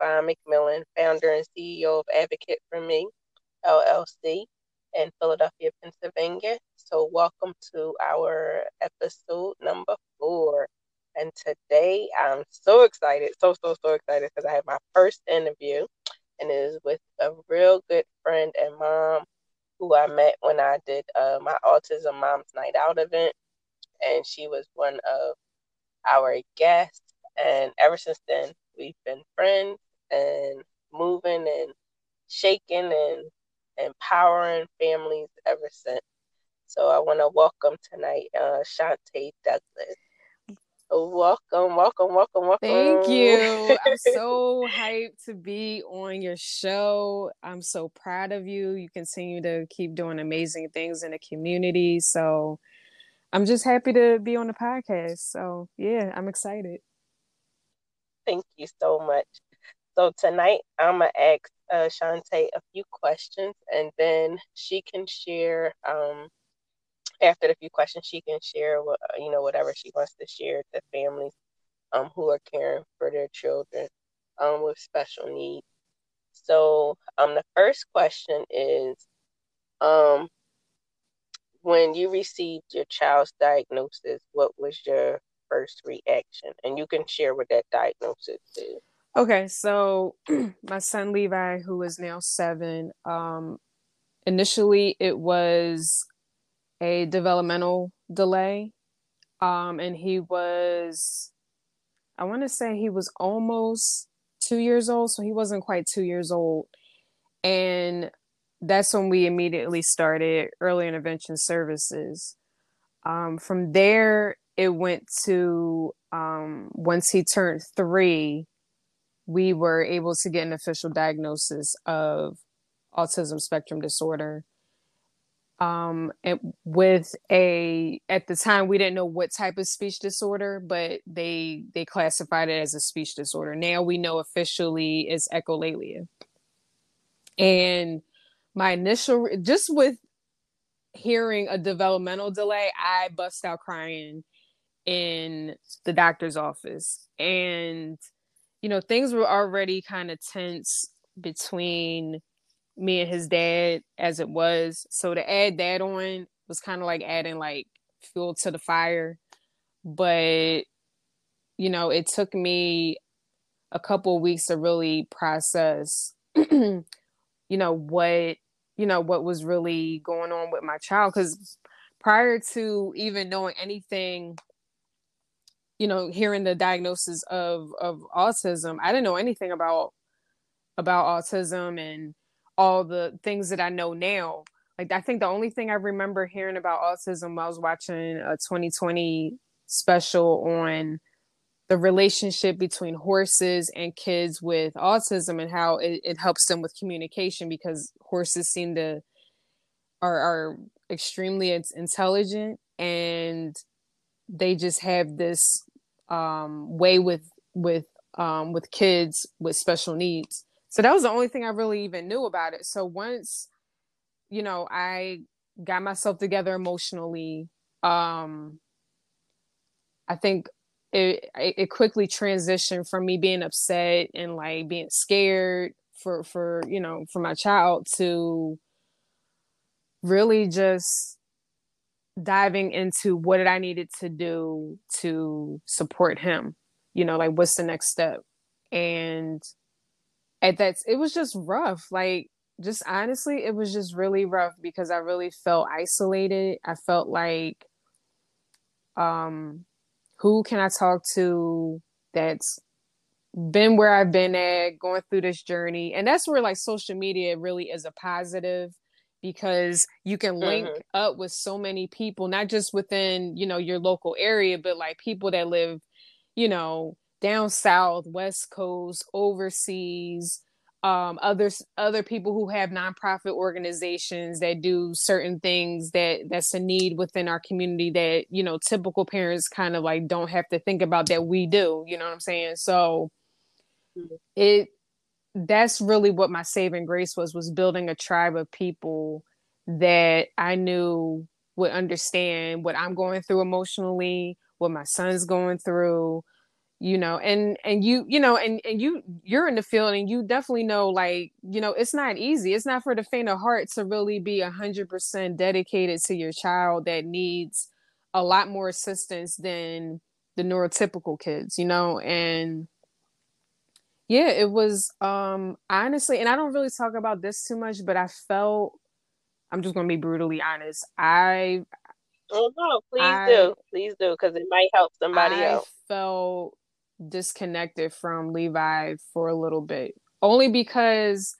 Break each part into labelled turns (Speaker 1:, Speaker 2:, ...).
Speaker 1: Von McMillan, founder and CEO of Advocate for Me, LLC, in Philadelphia, Pennsylvania. So, welcome to our episode number four. And today I'm so excited, so, so, so excited because I have my first interview and it is with a real good friend and mom who I met when I did uh, my Autism Moms Night Out event. And she was one of our guests. And ever since then, we've been friends and moving and shaking and empowering families ever since. So I want to welcome tonight uh, Shantae Douglas. Welcome, welcome, welcome, welcome.
Speaker 2: Thank you. I'm so hyped to be on your show. I'm so proud of you. You continue to keep doing amazing things in the community. So I'm just happy to be on the podcast. So yeah, I'm excited.
Speaker 1: Thank you so much. So tonight I'm gonna ask uh, a few questions, and then she can share. Um, after the few questions, she can share what you know whatever she wants to share to families um, who are caring for their children um, with special needs. So um, the first question is, um, when you received your child's diagnosis, what was your first reaction? And you can share what that diagnosis is.
Speaker 2: Okay, so my son Levi, who is now seven, um, initially it was a developmental delay. Um, and he was, I want to say he was almost two years old, so he wasn't quite two years old. And that's when we immediately started early intervention services. Um, from there, it went to um, once he turned three, we were able to get an official diagnosis of autism spectrum disorder. Um, and with a at the time we didn't know what type of speech disorder, but they they classified it as a speech disorder. Now we know officially it's echolalia. And my initial just with hearing a developmental delay, I bust out crying in the doctor's office. And you know, things were already kind of tense between me and his dad as it was. So to add that on was kind of like adding like fuel to the fire. But you know, it took me a couple weeks to really process you know what you know what was really going on with my child cuz prior to even knowing anything you know hearing the diagnosis of of autism i didn't know anything about about autism and all the things that i know now. Like i think the only thing i remember hearing about autism i was watching a 2020 special on the relationship between horses and kids with autism and how it, it helps them with communication because horses seem to are are extremely intelligent and they just have this um, way with with um, with kids with special needs. So that was the only thing I really even knew about it. So once you know I got myself together emotionally, um, I think it it quickly transitioned from me being upset and like being scared for for you know for my child to really just diving into what did I needed to do to support him. You know, like what's the next step? And at that it was just rough. Like just honestly, it was just really rough because I really felt isolated. I felt like um who can I talk to that's been where I've been at, going through this journey. And that's where like social media really is a positive because you can link mm-hmm. up with so many people not just within you know your local area but like people that live you know down south west coast overseas um others other people who have nonprofit organizations that do certain things that that's a need within our community that you know typical parents kind of like don't have to think about that we do you know what i'm saying so mm-hmm. it that's really what my saving grace was was building a tribe of people that I knew would understand what I'm going through emotionally, what my son's going through, you know and and you you know and and you you're in the field and you definitely know like you know it's not easy. It's not for the faint of heart to really be a hundred percent dedicated to your child that needs a lot more assistance than the neurotypical kids you know and yeah it was um honestly and i don't really talk about this too much but i felt i'm just gonna be brutally honest i
Speaker 1: oh no please I, do please do because it might help somebody else. I else
Speaker 2: felt disconnected from Levi for a little bit, only because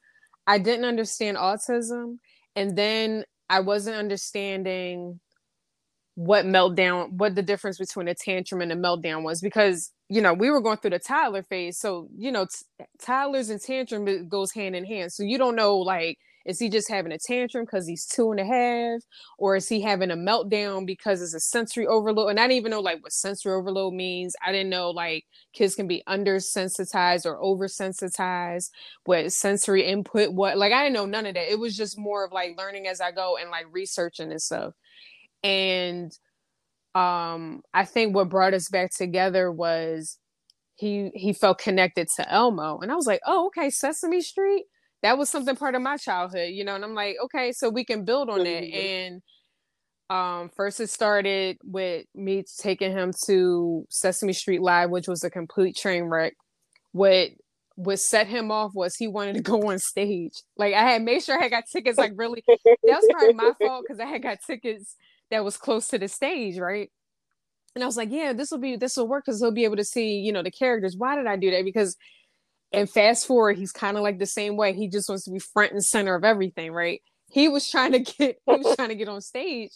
Speaker 2: I didn't understand autism. And then I wasn't understanding what meltdown, what the difference between a tantrum and a meltdown was because, you know, we were going through the Tyler phase. So, you know, t- toddlers and tantrum goes hand in hand. So you don't know, like, is he just having a tantrum because he's two and a half? Or is he having a meltdown because it's a sensory overload? And I didn't even know like what sensory overload means. I didn't know like kids can be undersensitized or oversensitized, what sensory input, what like I didn't know none of that. It was just more of like learning as I go and like researching and stuff. And um I think what brought us back together was he he felt connected to Elmo. And I was like, oh, okay, Sesame Street that was something part of my childhood, you know, and I'm like, okay, so we can build on that. And um first it started with me taking him to Sesame Street Live, which was a complete train wreck. What what set him off was he wanted to go on stage. Like I had made sure I had got tickets like really that was probably my fault because I had got tickets that was close to the stage, right? And I was like, yeah, this will be this will work because he'll be able to see, you know, the characters. Why did I do that? Because and fast forward, he's kind of like the same way. He just wants to be front and center of everything, right? He was trying to get he was trying to get on stage.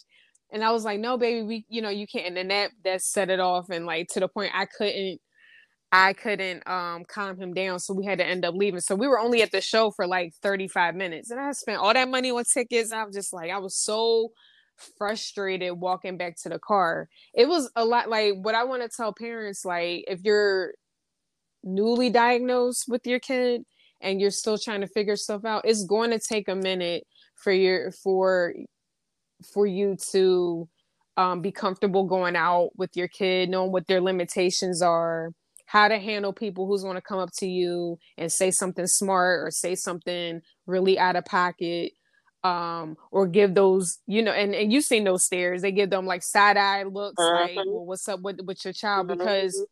Speaker 2: And I was like, no, baby, we, you know, you can't. And then that that set it off and like to the point I couldn't I couldn't um calm him down. So we had to end up leaving. So we were only at the show for like 35 minutes. And I spent all that money on tickets. I was just like, I was so frustrated walking back to the car. It was a lot like what I want to tell parents, like if you're newly diagnosed with your kid and you're still trying to figure stuff out it's going to take a minute for your for for you to um, be comfortable going out with your kid knowing what their limitations are how to handle people who's going to come up to you and say something smart or say something really out of pocket um or give those you know and and you've seen those stares they give them like side-eye looks uh-huh. like well, what's up with with your child because mm-hmm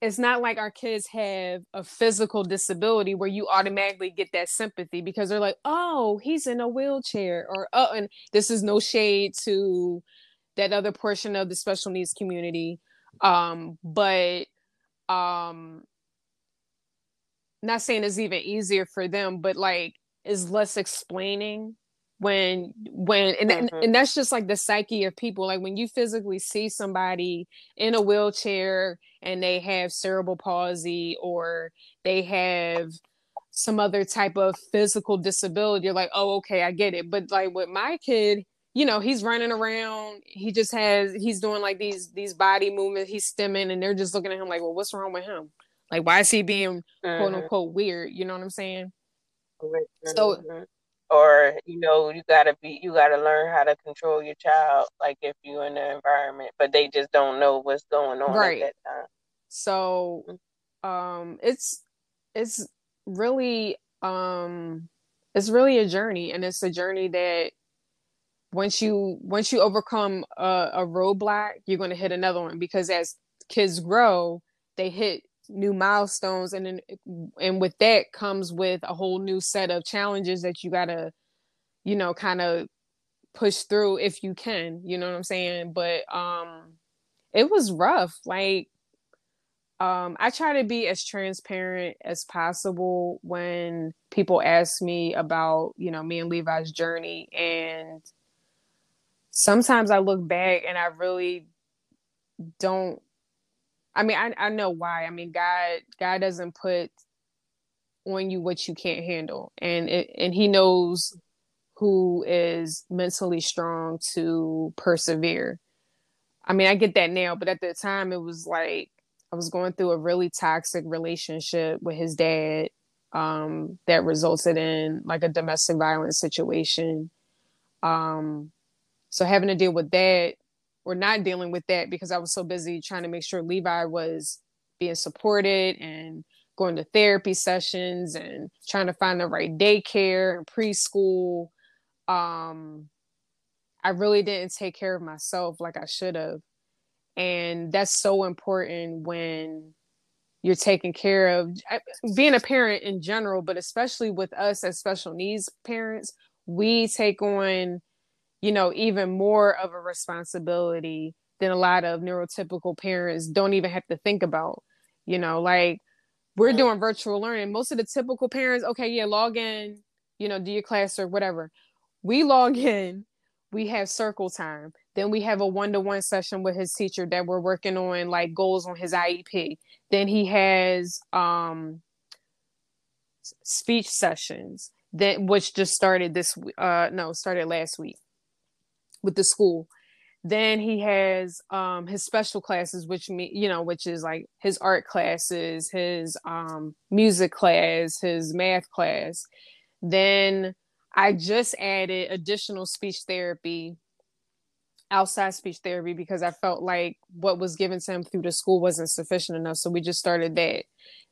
Speaker 2: it's not like our kids have a physical disability where you automatically get that sympathy because they're like, oh, he's in a wheelchair, or oh, and this is no shade to that other portion of the special needs community. Um, but um not saying it's even easier for them, but like is less explaining when when and, mm-hmm. and, and that's just like the psyche of people like when you physically see somebody in a wheelchair and they have cerebral palsy or they have some other type of physical disability you're like oh okay i get it but like with my kid you know he's running around he just has he's doing like these these body movements he's stimming and they're just looking at him like well what's wrong with him like why is he being mm-hmm. quote unquote weird you know what i'm saying. So
Speaker 1: or you know you gotta be you gotta learn how to control your child like if you're in the environment but they just don't know what's going on right. at that time
Speaker 2: so um it's it's really um it's really a journey and it's a journey that once you once you overcome a, a roadblock you're going to hit another one because as kids grow they hit new milestones and then and with that comes with a whole new set of challenges that you gotta you know kind of push through if you can you know what i'm saying? But um it was rough like um i try to be as transparent as possible when people ask me about you know me and levi's journey and sometimes i look back and i really don't I mean, I, I know why. I mean, God God doesn't put on you what you can't handle, and it, and He knows who is mentally strong to persevere. I mean, I get that now, but at the time, it was like I was going through a really toxic relationship with his dad um, that resulted in like a domestic violence situation. Um, so having to deal with that or not dealing with that because I was so busy trying to make sure Levi was being supported and going to therapy sessions and trying to find the right daycare and preschool. Um, I really didn't take care of myself like I should have. And that's so important when you're taking care of being a parent in general, but especially with us as special needs parents, we take on, you know, even more of a responsibility than a lot of neurotypical parents don't even have to think about. You know, like we're doing virtual learning. Most of the typical parents, okay, yeah, log in, you know, do your class or whatever. We log in, we have circle time. Then we have a one to one session with his teacher that we're working on like goals on his IEP. Then he has um speech sessions that which just started this uh no started last week with the school. Then he has um his special classes which me you know which is like his art classes his um music class his math class. Then i just added additional speech therapy outside speech therapy because i felt like what was given to him through the school wasn't sufficient enough. So we just started that.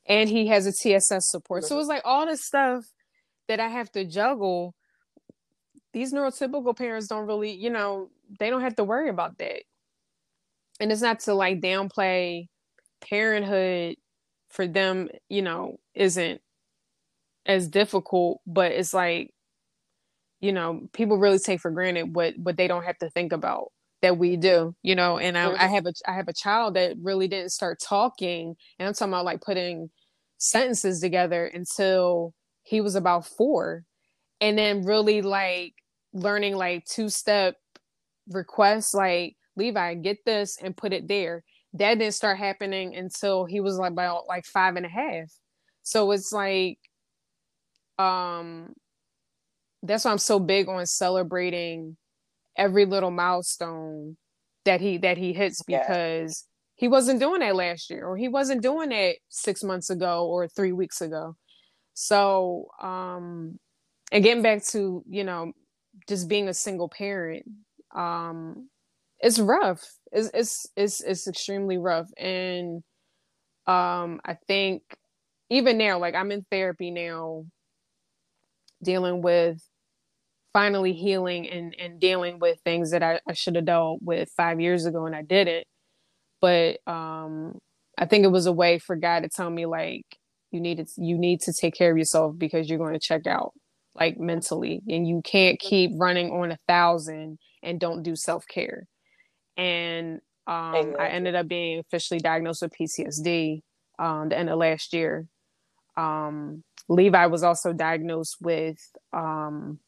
Speaker 2: And he has a tss support. So it was like all this stuff that i have to juggle these neurotypical parents don't really you know they don't have to worry about that. And it's not to like downplay parenthood for them, you know, isn't as difficult, but it's like, you know, people really take for granted what what they don't have to think about that we do, you know. And I, I mm-hmm. have a I have a child that really didn't start talking, and I'm talking about like putting sentences together until he was about four, and then really like learning like two step requests like Levi, get this and put it there. That didn't start happening until he was like about like five and a half. So it's like um that's why I'm so big on celebrating every little milestone that he that he hits because yeah. he wasn't doing that last year or he wasn't doing that six months ago or three weeks ago. So um and getting back to, you know, just being a single parent, um it's rough. It's it's it's, it's extremely rough. And um i think even now like i'm in therapy now dealing with finally healing and and dealing with things that i, I should have dealt with five years ago and i didn't. But um i think it was a way for god to tell me like you need to you need to take care of yourself because you're going to check out like mentally and you can't keep running on a thousand and don't do self-care. And um, exactly. i ended up being officially diagnosed with ptsd um, the end of last year. Um, levi was also diagnosed with um,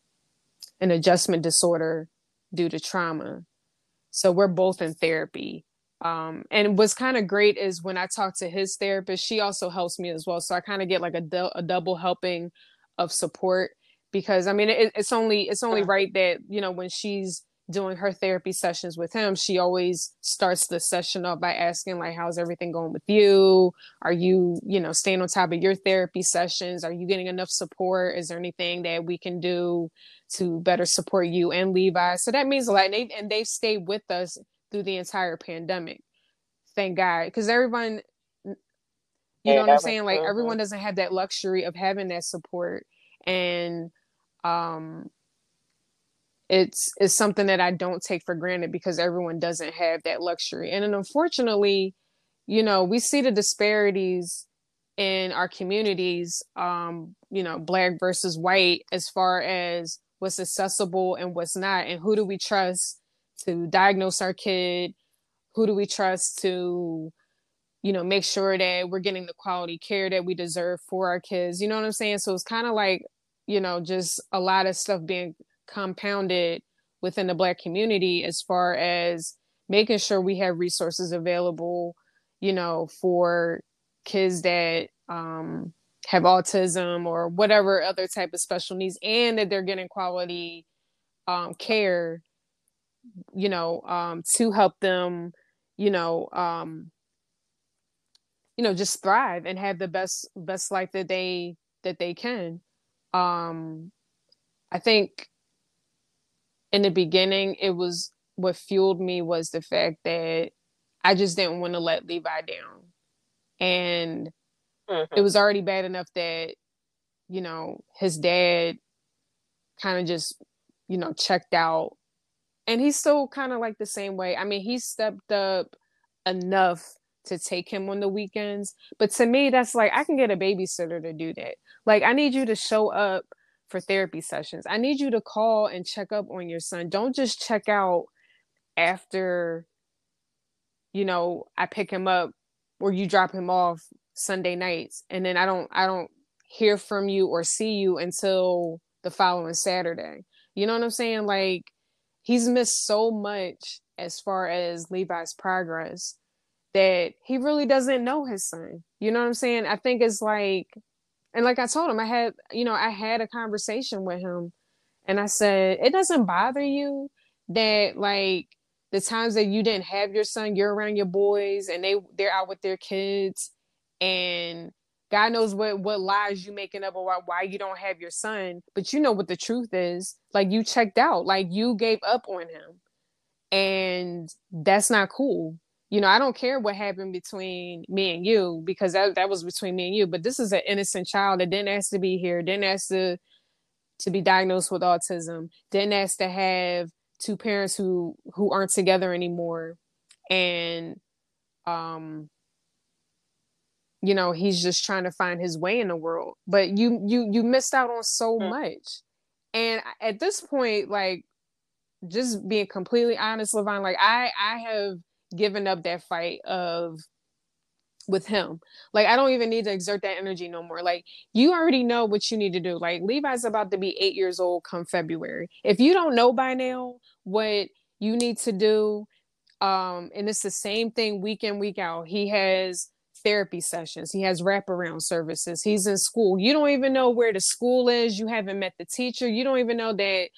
Speaker 2: an adjustment disorder due to trauma. So we're both in therapy. Um, and what's kind of great is when I talk to his therapist, she also helps me as well. So I kind of get like a, du- a double helping of support because I mean it, it's only it's only right that you know when she's doing her therapy sessions with him she always starts the session off by asking like how's everything going with you? Are you you know staying on top of your therapy sessions? Are you getting enough support? Is there anything that we can do to better support you and levi? So that means a lot and, they, and they've stayed with us through the entire pandemic. Thank god because everyone you yeah, know what i'm saying? like everyone doesn't have that luxury of having that support and um it's it's something that I don't take for granted because everyone doesn't have that luxury. And unfortunately, you know, we see the disparities in our communities, um, you know, black versus white as far as what's accessible and what's not, and who do we trust to diagnose our kid? Who do we trust to, you know, make sure that we're getting the quality care that we deserve for our kids? You know what I'm saying? So it's kind of like you know, just a lot of stuff being compounded within the Black community as far as making sure we have resources available, you know, for kids that um, have autism or whatever other type of special needs, and that they're getting quality um, care, you know, um, to help them, you know, um, you know, just thrive and have the best best life that they that they can um i think in the beginning it was what fueled me was the fact that I just didn't want to let Levi down. And mm-hmm. it was already bad enough that, you know, his dad kind of just, you know, checked out. And he's still kind of like the same way. I mean, he stepped up enough to take him on the weekends. But to me, that's like, I can get a babysitter to do that. Like, I need you to show up for therapy sessions. I need you to call and check up on your son. Don't just check out after, you know, I pick him up or you drop him off Sunday nights and then I don't I don't hear from you or see you until the following Saturday. You know what I'm saying? Like he's missed so much as far as Levi's progress that he really doesn't know his son. You know what I'm saying? I think it's like and like I told him, I had, you know, I had a conversation with him and I said, it doesn't bother you that like the times that you didn't have your son, you're around your boys and they they're out with their kids and God knows what what lies you making up about why you don't have your son, but you know what the truth is. Like you checked out, like you gave up on him. And that's not cool you know, I don't care what happened between me and you because that that was between me and you. But this is an innocent child that didn't ask to be here, didn't ask to to be diagnosed with autism, didn't ask to have two parents who who aren't together anymore, and um, you know, he's just trying to find his way in the world. But you you you missed out on so mm. much, and at this point, like just being completely honest, Levon, like I I have given up that fight of with him. Like I don't even need to exert that energy no more. Like you already know what you need to do. Like Levi's about to be 8 years old come February. If you don't know by now what you need to do um and it's the same thing week in week out. He has therapy sessions. He has wraparound services. He's in school. You don't even know where the school is. You haven't met the teacher. You don't even know that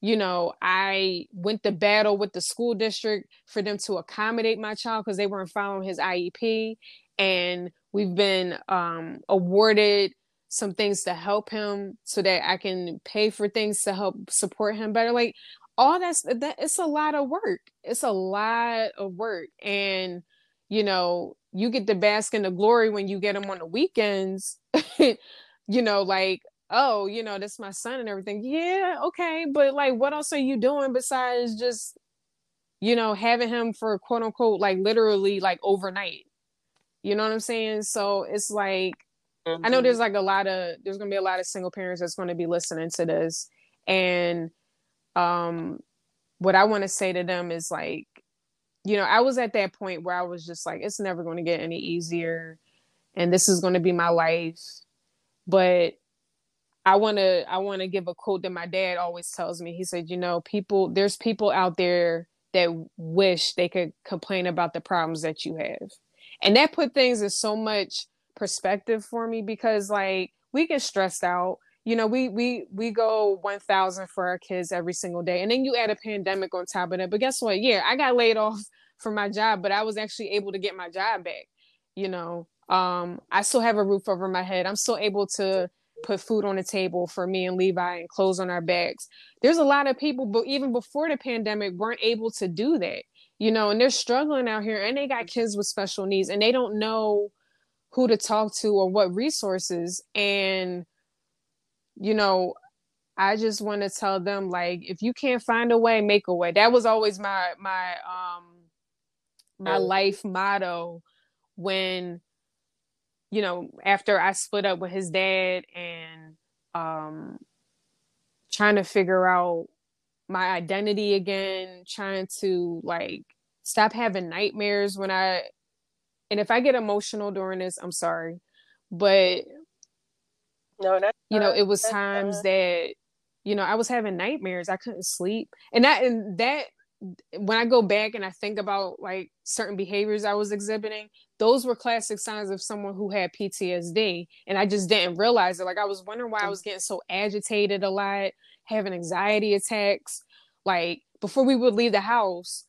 Speaker 2: you know, I went to battle with the school district for them to accommodate my child because they weren't following his IEP. And we've been um, awarded some things to help him so that I can pay for things to help support him better. Like all that's that it's a lot of work. It's a lot of work. And you know, you get to bask in the glory when you get him on the weekends. you know, like oh, you know, that's my son and everything. Yeah, okay. But like, what else are you doing besides just, you know, having him for quote unquote, like literally like overnight? You know what I'm saying? So it's like, mm-hmm. I know mm-hmm. there's like a lot of, there's going to be a lot of single parents that's going to be listening to this. And, um, what I want to say to them is like, you know, I was at that point where I was just like, it's never going to get any easier. And this is going to be my life. But I want to I want to give a quote that my dad always tells me. He said, you know, people there's people out there that wish they could complain about the problems that you have. And that put things in so much perspective for me because like we get stressed out. You know, we we we go 1000 for our kids every single day. And then you add a pandemic on top of that. But guess what? Yeah, I got laid off from my job, but I was actually able to get my job back, you know. Um I still have a roof over my head. I'm still able to put food on the table for me and Levi and clothes on our backs. There's a lot of people, but even before the pandemic, weren't able to do that, you know, and they're struggling out here and they got kids with special needs and they don't know who to talk to or what resources. And, you know, I just want to tell them like if you can't find a way, make a way. That was always my my um my life motto when you know, after I split up with his dad and um trying to figure out my identity again, trying to like stop having nightmares when I and if I get emotional during this, I'm sorry. But
Speaker 1: no, that's
Speaker 2: you know, it was times that you know, I was having nightmares. I couldn't sleep. And that and that when I go back and I think about like certain behaviors I was exhibiting, those were classic signs of someone who had PTSD. And I just didn't realize it. Like I was wondering why I was getting so agitated a lot, having anxiety attacks. Like before we would leave the house,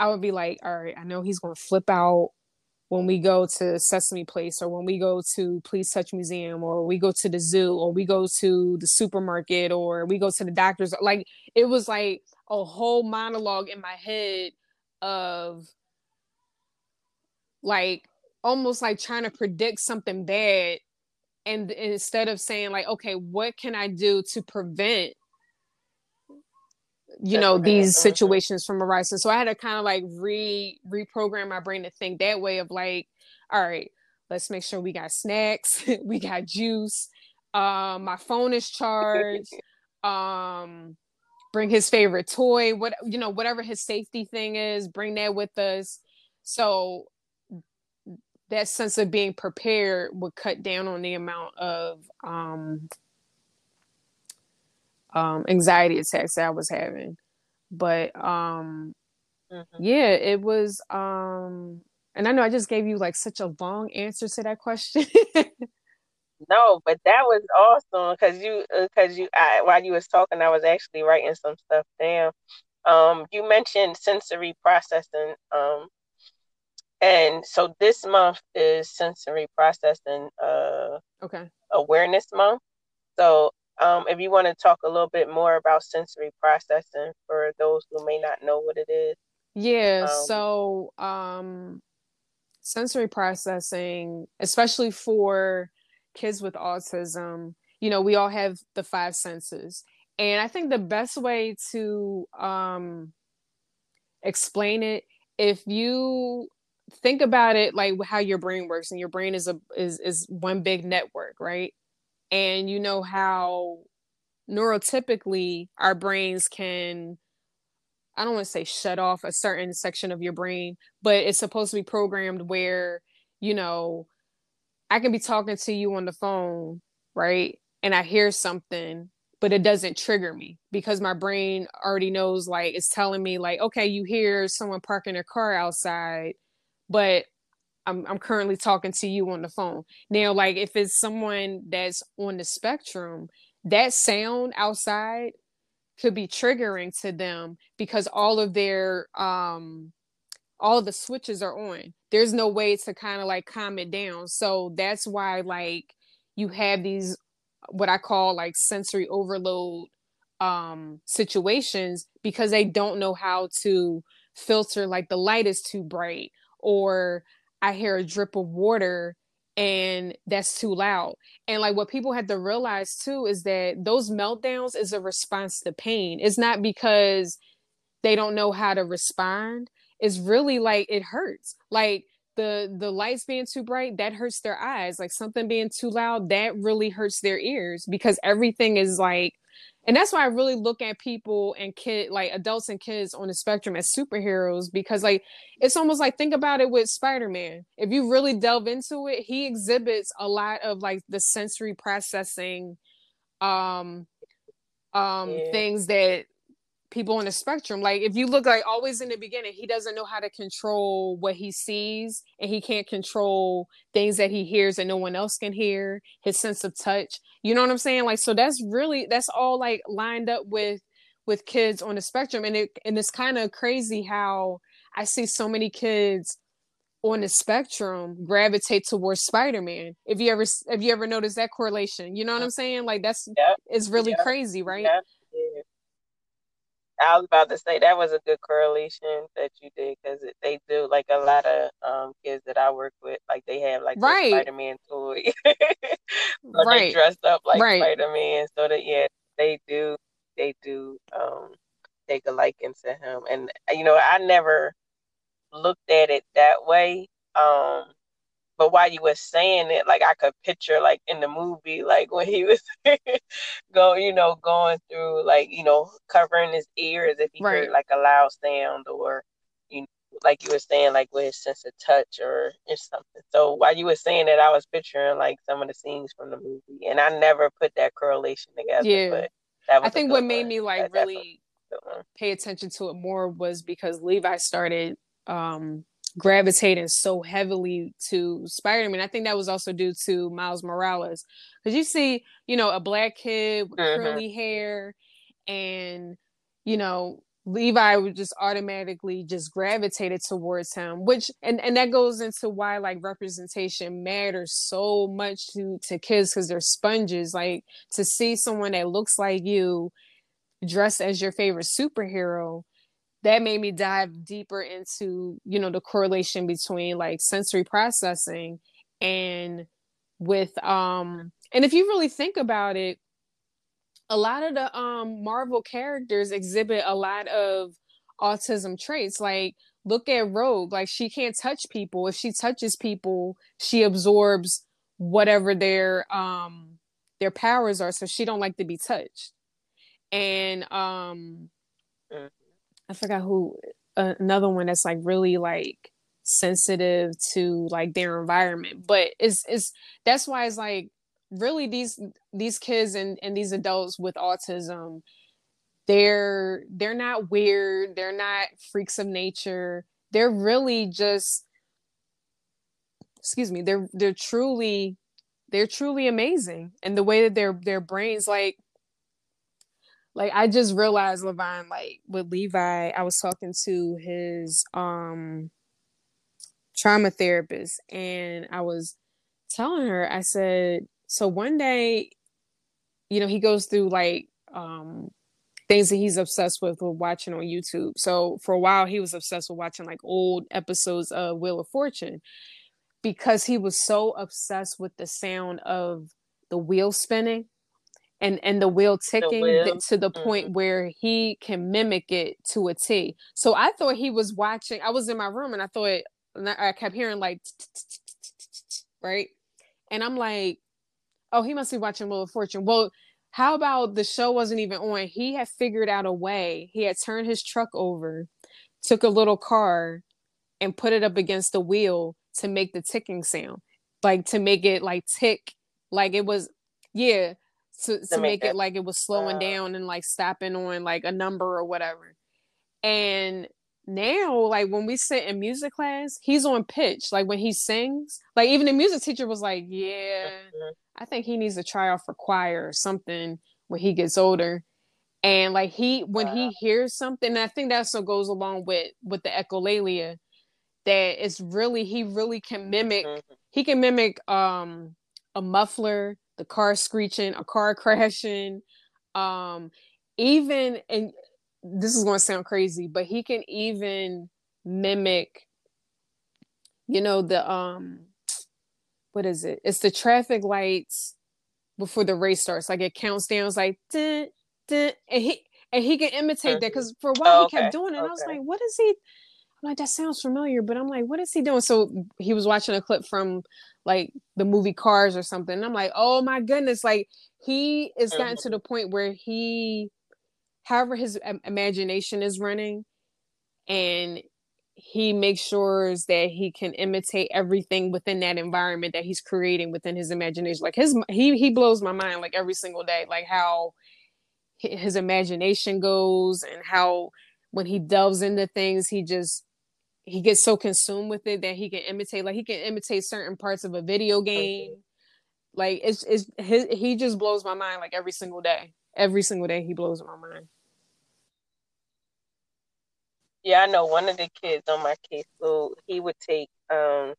Speaker 2: I would be like, all right, I know he's gonna flip out. when we go to Sesame Place or when we go to Please Touch Museum or we go to the zoo or we go to the supermarket or we go to the doctor's like it was like a whole monologue in my head of like almost like trying to predict something bad and instead of saying like okay what can i do to prevent you know these situations from arising? So i had to kind of like re reprogram my brain to think that way of like all right let's make sure we got snacks we got juice um my phone is charged um bring his favorite toy what you know whatever his safety thing is bring that with us. So that sense of being prepared would cut down on the amount of um, um, anxiety attacks that I was having. But um, mm-hmm. yeah, it was. Um, and I know I just gave you like such a long answer to that question.
Speaker 1: no, but that was awesome because you because uh, you I, while you was talking, I was actually writing some stuff down. Um, you mentioned sensory processing. Um, and so this month is sensory processing uh
Speaker 2: okay
Speaker 1: awareness month. So um if you want to talk a little bit more about sensory processing for those who may not know what it is.
Speaker 2: Yeah, um, so um sensory processing, especially for kids with autism, you know, we all have the five senses. And I think the best way to um explain it if you think about it like how your brain works and your brain is a is is one big network right? And you know how neurotypically our brains can i don't want to say shut off a certain section of your brain but it's supposed to be programmed where you know i can be talking to you on the phone right? And i hear something but it doesn't trigger me because my brain already knows like it's telling me like okay you hear someone parking their car outside but I'm I'm currently talking to you on the phone. Now, like if it's someone that's on the spectrum, that sound outside could be triggering to them because all of their um all the switches are on. There's no way to kind of like calm it down. So that's why like you have these what I call like sensory overload um situations because they don't know how to filter like the light is too bright or I hear a drip of water and that's too loud. And like what people have to realize too is that those meltdowns is a response to pain. It's not because they don't know how to respond. It's really like it hurts. Like the the lights being too bright that hurts their eyes. Like something being too loud that really hurts their ears because everything is like and that's why I really look at people and kid like adults and kids on the spectrum as superheroes because like it's almost like think about it with Spider-Man. If you really delve into it, he exhibits a lot of like the sensory processing um um yeah. things that people on the spectrum. Like if you look like always in the beginning he doesn't know how to control what he sees and he can't control things that he hears that no one else can hear his sense of touch. You know what i'm saying? Like so that's really that's all like lined up with with kids on the spectrum. And it and it's kind of crazy how i see so many kids on the spectrum gravitate towards spider-man. If you ever if you ever noticed that correlation? You know what i'm saying? Like that's yep. it's really yep. crazy right.
Speaker 1: I was about to say that was a good correlation that you did because they do like a lot of um kids that I work with, like they have like right. Spider Man toy, right. they dressed up like right. Spider Man, so that yeah, they do they do um take a liking to him, and you know I never looked at it that way. Um, but while you were saying it, like I could picture like in the movie, like when he was go, you know, going through like, you know, covering his ears if he right. heard like a loud sound or you know, like you were saying, like with his sense of touch or, or something. So while you were saying that I was picturing like some of the scenes from the movie and I never put that correlation together. Yeah. But
Speaker 2: I think what made me like really pay attention to it more was because Levi started um gravitating so heavily to Spider-Man. I think that was also due to Miles Morales. Because you see, you know, a black kid with mm-hmm. curly hair and, you know, Levi would just automatically just gravitated towards him, which and and that goes into why like representation matters so much to to kids because they're sponges. Like to see someone that looks like you dressed as your favorite superhero, that made me dive deeper into you know the correlation between like sensory processing and with um and if you really think about it a lot of the um Marvel characters exhibit a lot of autism traits. Like look at Rogue, like she can't touch people. If she touches people, she absorbs whatever their um their powers are, so she don't like to be touched. And um. I forgot who uh, another one that's like really like sensitive to like their environment but it's it's that's why it's like really these these kids and, and these adults with autism they're they're not weird they're not freaks of nature they're really just excuse me they're they're truly they're truly amazing and the way that their their brains like like I just realized Levine like with Levi I was talking to his um trauma therapist and I was telling her I said so one day, you know, he goes through like um things that he's obsessed with with watching on YouTube. So for a while he was obsessed with watching like old episodes of Wheel of Fortune because he was so obsessed with the sound of the wheel spinning and and the wheel ticking the wheel. to the mm-hmm. point where he can mimic it to a T. So I thought he was watching I was in my room and I thought I kept hearing like right? And I'm like oh, he must be watching Wheel of Fortune. Well, how about the show wasn't even on? He had figured out a way. He had turned his truck over, took a little car, and put it up against the wheel to make the ticking sound, like to make it like tick, like it was, yeah, to, to, to make, make it like it was slowing uh, down and like stopping on like a number or whatever. And now like when we sit in music class he's on pitch like when he sings like even the music teacher was like yeah mm-hmm. i think he needs to try out for choir or something when he gets older and like he when he hears something i think that's what goes along with with the echolalia that it's really he really can mimic mm-hmm. he can mimic um a muffler the car screeching a car crashing um even and this is going to sound crazy, but he can even mimic, you know, the um, what is it? It's the traffic lights before the race starts. Like it counts down. It's like dun, dun, and he and he can imitate that because for a while oh, he kept doing it. Okay. I was like, what is he? I'm like, that sounds familiar, but I'm like, what is he doing? So he was watching a clip from like the movie Cars or something. And I'm like, oh my goodness, like he is gotten to the point where he however his imagination is running and he makes sure that he can imitate everything within that environment that he's creating within his imagination like his he he blows my mind like every single day like how his imagination goes and how when he delves into things he just he gets so consumed with it that he can imitate like he can imitate certain parts of a video game. Like it's it's his, he just blows my mind like every single day. Every single day he blows my mind.
Speaker 1: Yeah, I know one of the kids on my case, so he would take um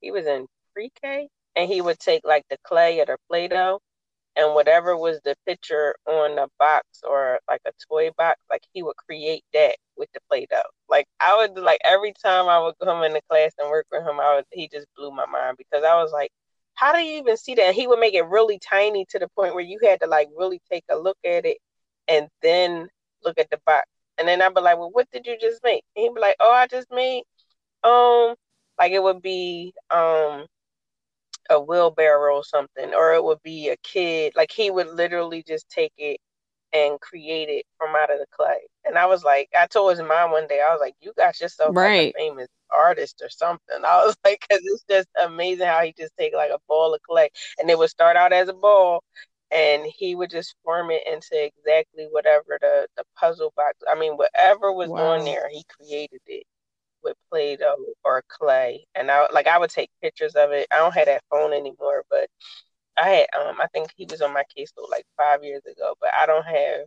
Speaker 1: he was in pre-K and he would take like the clay or the Play-Doh and whatever was the picture on a box or like a toy box, like he would create that with the Play-Doh. Like I would like every time I would come into class and work with him, I would he just blew my mind because I was like, how do you even see that? And he would make it really tiny to the point where you had to like really take a look at it and then look at the box and then I'd be like, well, what did you just make? And he'd be like, oh, I just made, um, like it would be, um, a wheelbarrow or something, or it would be a kid. Like he would literally just take it and create it from out of the clay. And I was like, I told his mom one day, I was like, you got yourself right. like a famous artist or something. I was like, because it's just amazing how he just take like a ball of clay and it would start out as a ball and he would just form it into exactly whatever the, the puzzle box i mean whatever was wow. on there he created it with play-doh or clay and i like i would take pictures of it i don't have that phone anymore but i had um i think he was on my case though, like five years ago but i don't have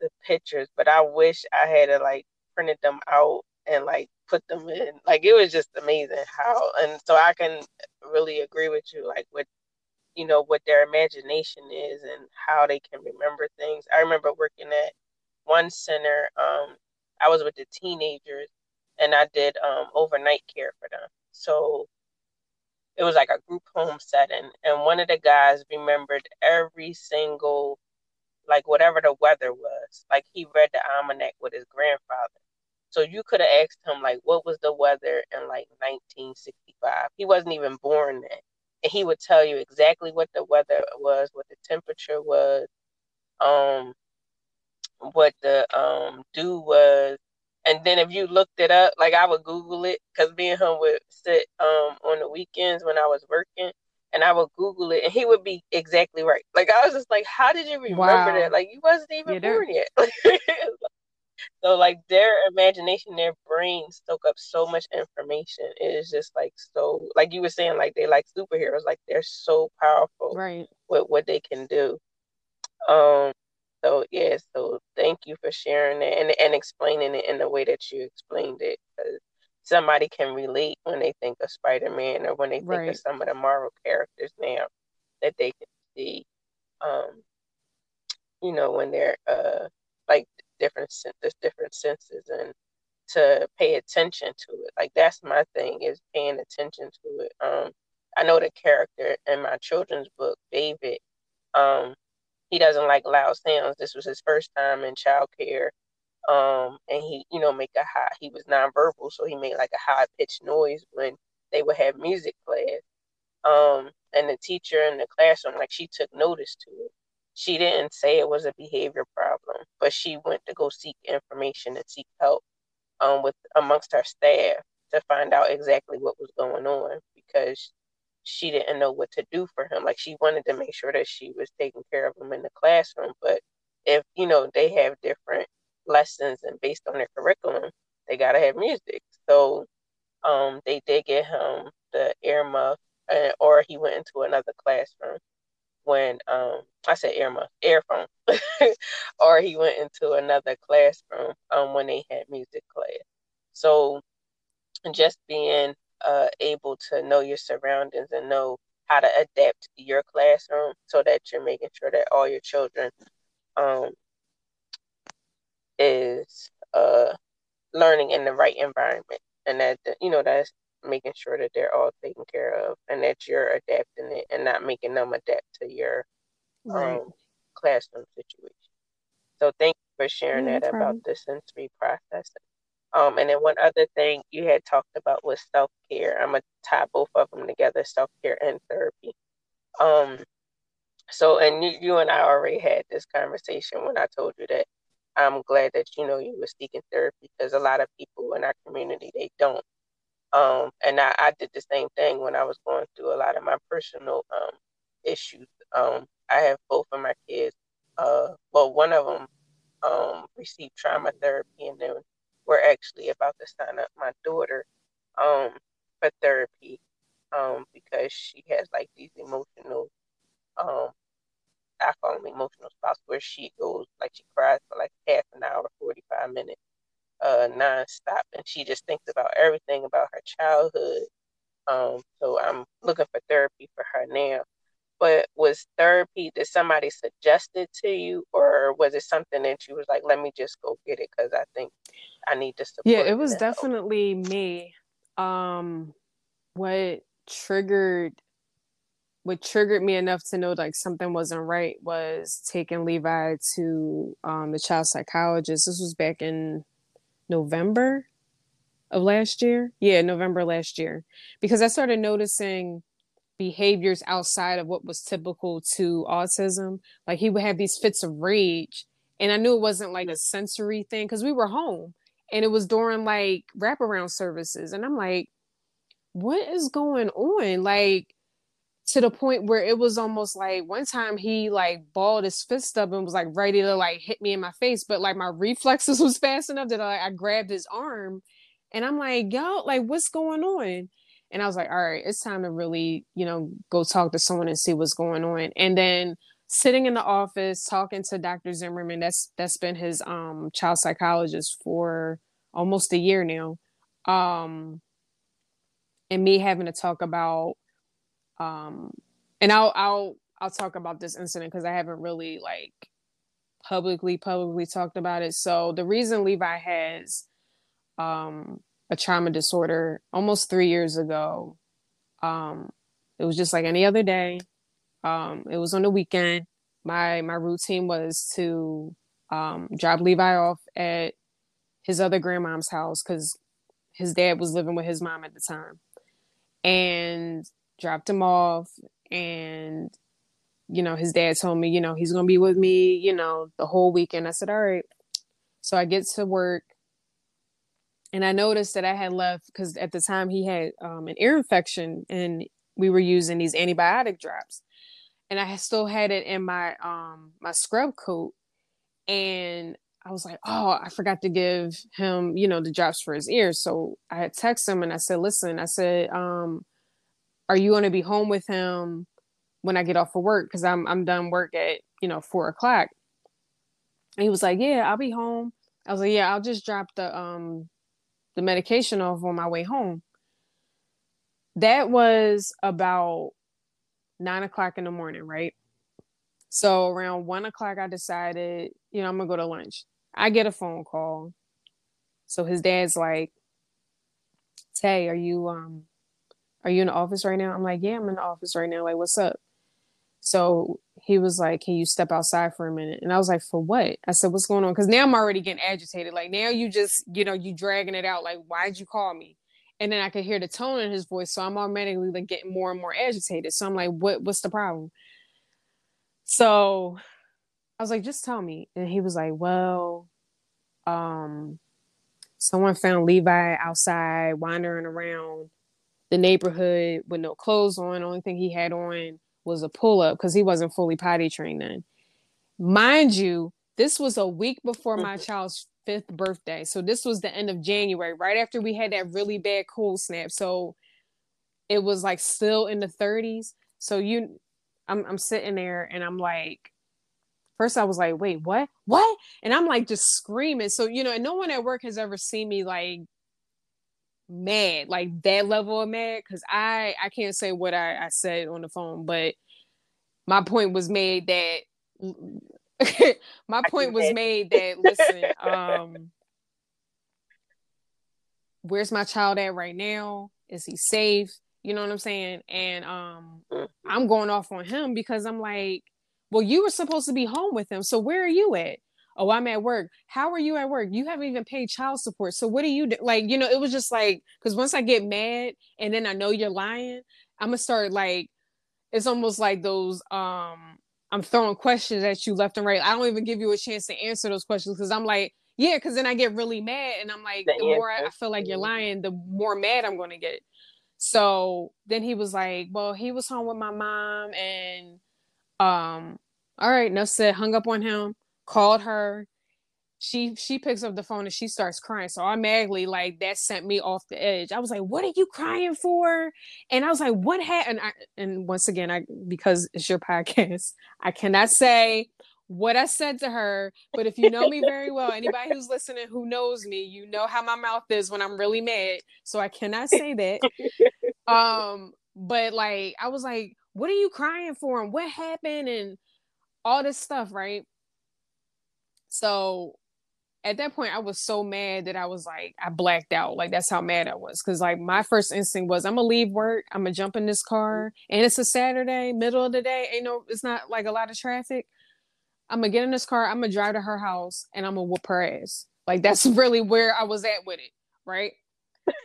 Speaker 1: the pictures, but I wish I had like printed them out and like put them in. Like it was just amazing how, and so I can really agree with you, like with you know what their imagination is and how they can remember things. I remember working at one center. Um, I was with the teenagers, and I did um overnight care for them. So it was like a group home setting, and one of the guys remembered every single like whatever the weather was. Like he read the almanac with his grandfather. So you could have asked him like what was the weather in like 1965. He wasn't even born then. And he would tell you exactly what the weather was, what the temperature was, um what the um dew was. And then if you looked it up, like I would Google it because me and him would sit um on the weekends when I was working and I would Google it, and he would be exactly right. Like I was just like, "How did you remember wow. that? Like you wasn't even yeah, born yet." so like their imagination, their brain soak up so much information. It is just like so, like you were saying, like they like superheroes. Like they're so powerful,
Speaker 2: right?
Speaker 1: With what they can do. Um. So yeah. So thank you for sharing it and and explaining it in the way that you explained it. Because somebody can relate when they think of Spider-Man or when they think right. of some of the Marvel characters now that they can see um you know when they're uh like different there's different senses and to pay attention to it like that's my thing is paying attention to it um I know the character in my children's book David um he doesn't like loud sounds this was his first time in childcare um, and he, you know, make a high. He was nonverbal, so he made like a high pitched noise when they would have music class. Um, and the teacher in the classroom, like she took notice to it. She didn't say it was a behavior problem, but she went to go seek information and seek help um, with amongst her staff to find out exactly what was going on because she didn't know what to do for him. Like she wanted to make sure that she was taking care of him in the classroom, but if you know they have different lessons and based on their curriculum, they gotta have music. So um, they did get him the earmuff, uh, or he went into another classroom when um, I said earmuff, earphone, or he went into another classroom um, when they had music class. So just being uh, able to know your surroundings and know how to adapt your classroom so that you're making sure that all your children um, is uh, learning in the right environment, and that you know that's making sure that they're all taken care of, and that you're adapting it and not making them adapt to your right. um, classroom situation. So thank you for sharing no that problem. about the sensory processing. Um, and then one other thing you had talked about was self care. I'm gonna tie both of them together, self care and therapy. Um, so and you, you and I already had this conversation when I told you that I'm glad that you know you were seeking therapy because a lot of people in our community they don't. Um, and I, I did the same thing when I was going through a lot of my personal um, issues. Um, I have both of my kids. Uh, well, one of them um, received trauma therapy, and then we're actually about to sign up my daughter um, for therapy um, because she has like these emotional um, I call them emotional spouse, where she goes like she cries for like half an hour, forty five minutes, uh, nonstop, and she just thinks about everything about her childhood. Um, so I'm looking for therapy for her now. But was therapy that somebody suggested to you, or was it something that you was like, let me just go get it because I think I need to support?
Speaker 2: Yeah, it was definitely me. Um, what triggered what triggered me enough to know like something wasn't right was taking Levi to um, the child psychologist. This was back in November of last year. Yeah, November last year. Because I started noticing behaviors outside of what was typical to autism. Like he would have these fits of rage. And I knew it wasn't like a sensory thing because we were home and it was during like wraparound services. And I'm like, what is going on? Like, to the point where it was almost like one time he like balled his fist up and was like ready to like hit me in my face, but like my reflexes was fast enough that I, I grabbed his arm and I'm like, yo, like what's going on? And I was like, all right, it's time to really, you know, go talk to someone and see what's going on. And then sitting in the office talking to Dr. Zimmerman. That's that's been his um child psychologist for almost a year now. Um and me having to talk about um and I'll I'll I'll talk about this incident because I haven't really like publicly publicly talked about it. So the reason Levi has um a trauma disorder almost 3 years ago um it was just like any other day um, it was on the weekend. My my routine was to um, drop Levi off at his other grandmom's house because his dad was living with his mom at the time, and dropped him off. And you know, his dad told me, you know, he's gonna be with me, you know, the whole weekend. I said, all right. So I get to work and I noticed that I had left because at the time he had um, an ear infection and we were using these antibiotic drops and I still had it in my um my scrub coat and I was like, oh, I forgot to give him, you know, the drops for his ears. So I had texted him and I said, listen, I said, um, are you going to be home with him when I get off of work? Because I'm I'm done work at you know four o'clock. And he was like, yeah, I'll be home. I was like, yeah, I'll just drop the um the medication off on my way home. That was about nine o'clock in the morning, right? So around one o'clock, I decided, you know, I'm gonna go to lunch. I get a phone call. So his dad's like, Tay, are you um are you in the office right now? I'm like, Yeah, I'm in the office right now. Like, what's up? So he was like, Can you step outside for a minute? And I was like, For what? I said, What's going on? Because now I'm already getting agitated. Like now you just, you know, you dragging it out. Like, why'd you call me? and then I could hear the tone in his voice, so I'm automatically like getting more and more agitated. So I'm like, "What? What's the problem?" So I was like, "Just tell me." And he was like, "Well, um, someone found Levi outside wandering around the neighborhood with no clothes on. The only thing he had on was a pull up because he wasn't fully potty trained then. Mind you, this was a week before my child's fifth birthday. So this was the end of January, right after we had that really bad cold snap. So it was like still in the 30s. So you I'm I'm sitting there and I'm like first I was like, "Wait, what? What?" And I'm like just screaming. So, you know, and no one at work has ever seen me like mad, like that level of mad cuz I I can't say what I I said on the phone, but my point was made that my point was made that listen, um, where's my child at right now? Is he safe? You know what I'm saying? And um, mm-hmm. I'm going off on him because I'm like, well, you were supposed to be home with him. So where are you at? Oh, I'm at work. How are you at work? You haven't even paid child support. So what do you do? Like, you know, it was just like, because once I get mad and then I know you're lying, I'm gonna start like, it's almost like those um I'm throwing questions at you left and right. I don't even give you a chance to answer those questions because I'm like, yeah, because then I get really mad and I'm like, the, the more I, I feel like you're lying, the more mad I'm going to get. So then he was like, well, he was home with my mom and um, all right, no said, hung up on him, called her, she she picks up the phone and she starts crying. So automatically, like that sent me off the edge. I was like, "What are you crying for?" And I was like, "What happened?" And, and once again, I because it's your podcast, I cannot say what I said to her. But if you know me very well, anybody who's listening who knows me, you know how my mouth is when I'm really mad. So I cannot say that. um, but like I was like, "What are you crying for?" And what happened? And all this stuff, right? So at that point I was so mad that I was like I blacked out. Like that's how mad I was cuz like my first instinct was I'm to leave work, I'm to jump in this car and it's a Saturday, middle of the day, ain't no it's not like a lot of traffic. I'm to get in this car, I'm to drive to her house and I'm to whoop her ass. Like that's really where I was at with it, right?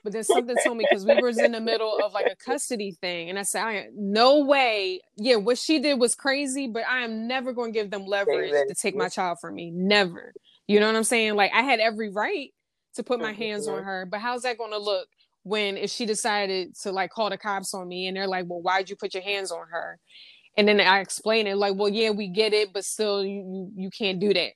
Speaker 2: But then something told me because we were in the middle of like a custody thing, and I said, "I no way, yeah, what she did was crazy, but I am never going to give them leverage to take my child from me, never." You know what I'm saying? Like I had every right to put my hands on mm-hmm. her, but how's that going to look when if she decided to like call the cops on me and they're like, "Well, why'd you put your hands on her?" And then I explain it like, "Well, yeah, we get it, but still, you you, you can't do that."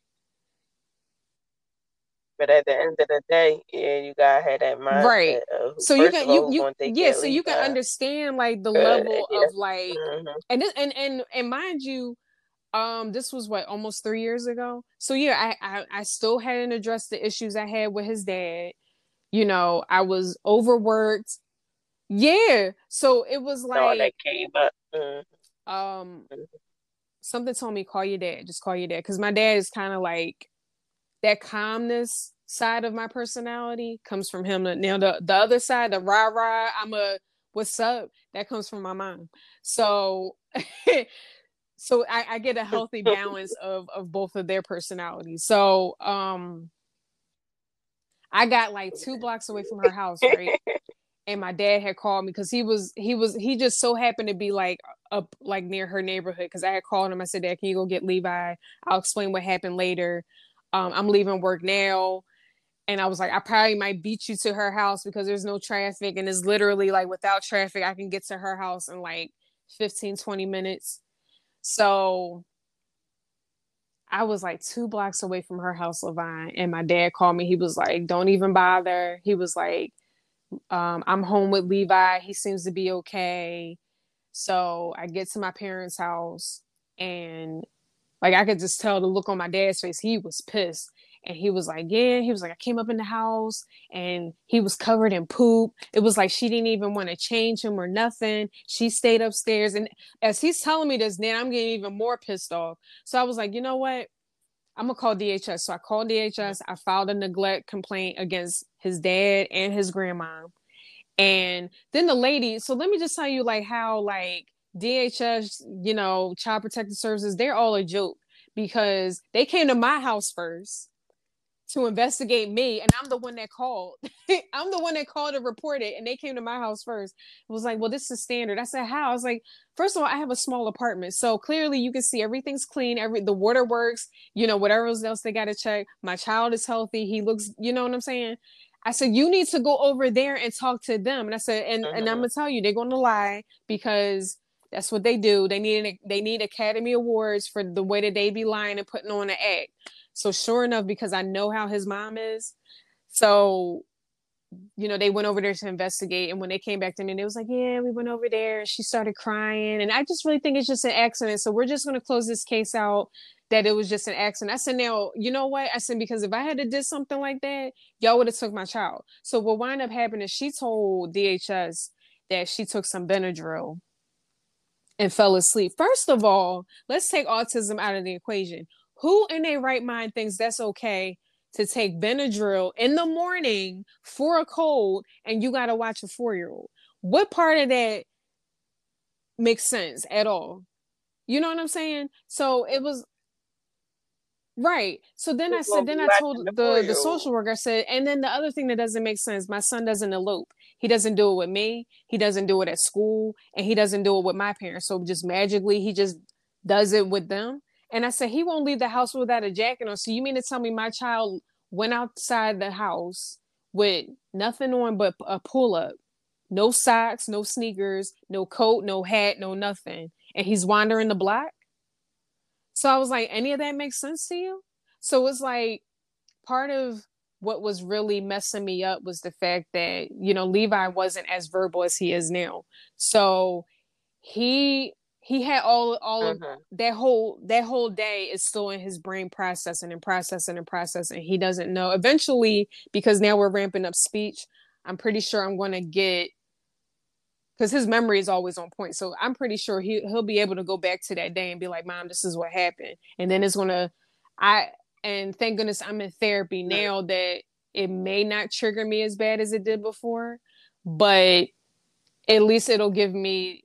Speaker 1: But at the end of the day, yeah, you gotta have that mind,
Speaker 2: right? So you can you, you yeah, so you can understand like the level yeah. of like, mm-hmm. and this, and and and mind you, Um, this was what almost three years ago. So yeah, I, I I still hadn't addressed the issues I had with his dad. You know, I was overworked. Yeah. So it was like
Speaker 1: oh, that came up. Mm-hmm.
Speaker 2: Um mm-hmm. something told me call your dad. Just call your dad. Cause my dad is kind of like that calmness side of my personality comes from him. Now the, the other side, the rah rah, I'm a what's up, that comes from my mom. So so I, I get a healthy balance of of both of their personalities. So um I got like two blocks away from her house, right? and my dad had called me because he was he was he just so happened to be like up like near her neighborhood because I had called him. I said, Dad, can you go get Levi? I'll explain what happened later. Um, I'm leaving work now. And I was like, I probably might beat you to her house because there's no traffic. And it's literally like without traffic, I can get to her house in like 15, 20 minutes. So I was like two blocks away from her house, Levine, and my dad called me. He was like, "Don't even bother." He was like, um, "I'm home with Levi. He seems to be okay." So I get to my parents' house, and like I could just tell the look on my dad's face. He was pissed and he was like, Yeah, he was like, I came up in the house and he was covered in poop. It was like she didn't even want to change him or nothing. She stayed upstairs. And as he's telling me this, then I'm getting even more pissed off. So I was like, You know what? I'm gonna call DHS. So I called DHS. I filed a neglect complaint against his dad and his grandma. And then the lady, so let me just tell you like how like DHS, you know, child protective services, they're all a joke because they came to my house first to investigate me and I'm the one that called. I'm the one that called to report it and they came to my house first. It was like, well, this is standard. I said, how? I was like, first of all, I have a small apartment. So clearly you can see everything's clean, every the water works, you know, whatever else they gotta check. My child is healthy. He looks, you know what I'm saying? I said, you need to go over there and talk to them. And I said, and, uh-huh. and I'm gonna tell you, they're gonna lie because that's what they do. They need an, they need Academy Awards for the way that they be lying and putting on an act. So sure enough, because I know how his mom is, so you know, they went over there to investigate. And when they came back to me, they was like, Yeah, we went over there. She started crying. And I just really think it's just an accident. So we're just gonna close this case out that it was just an accident. I said, now, you know what? I said, because if I had to did something like that, y'all would have took my child. So what wound up happening is she told DHS that she took some Benadryl and fell asleep. First of all, let's take autism out of the equation. Who in their right mind thinks that's okay to take Benadryl in the morning for a cold and you got to watch a four year old? What part of that makes sense at all? You know what I'm saying? So it was right. So then I said, then I told the, the social worker, I said, and then the other thing that doesn't make sense, my son doesn't elope. He doesn't do it with me. He doesn't do it at school, and he doesn't do it with my parents. So just magically, he just does it with them. And I said he won't leave the house without a jacket on. So you mean to tell me my child went outside the house with nothing on but a pull up, no socks, no sneakers, no coat, no hat, no nothing, and he's wandering the block? So I was like, any of that makes sense to you? So it's like part of what was really messing me up was the fact that you know Levi wasn't as verbal as he is now. So he he had all all of mm-hmm. that whole that whole day is still in his brain processing and processing and processing. He doesn't know. Eventually, because now we're ramping up speech, I'm pretty sure I'm going to get because his memory is always on point. So I'm pretty sure he he'll be able to go back to that day and be like, "Mom, this is what happened," and then it's gonna. I and thank goodness I'm in therapy now that it may not trigger me as bad as it did before, but at least it'll give me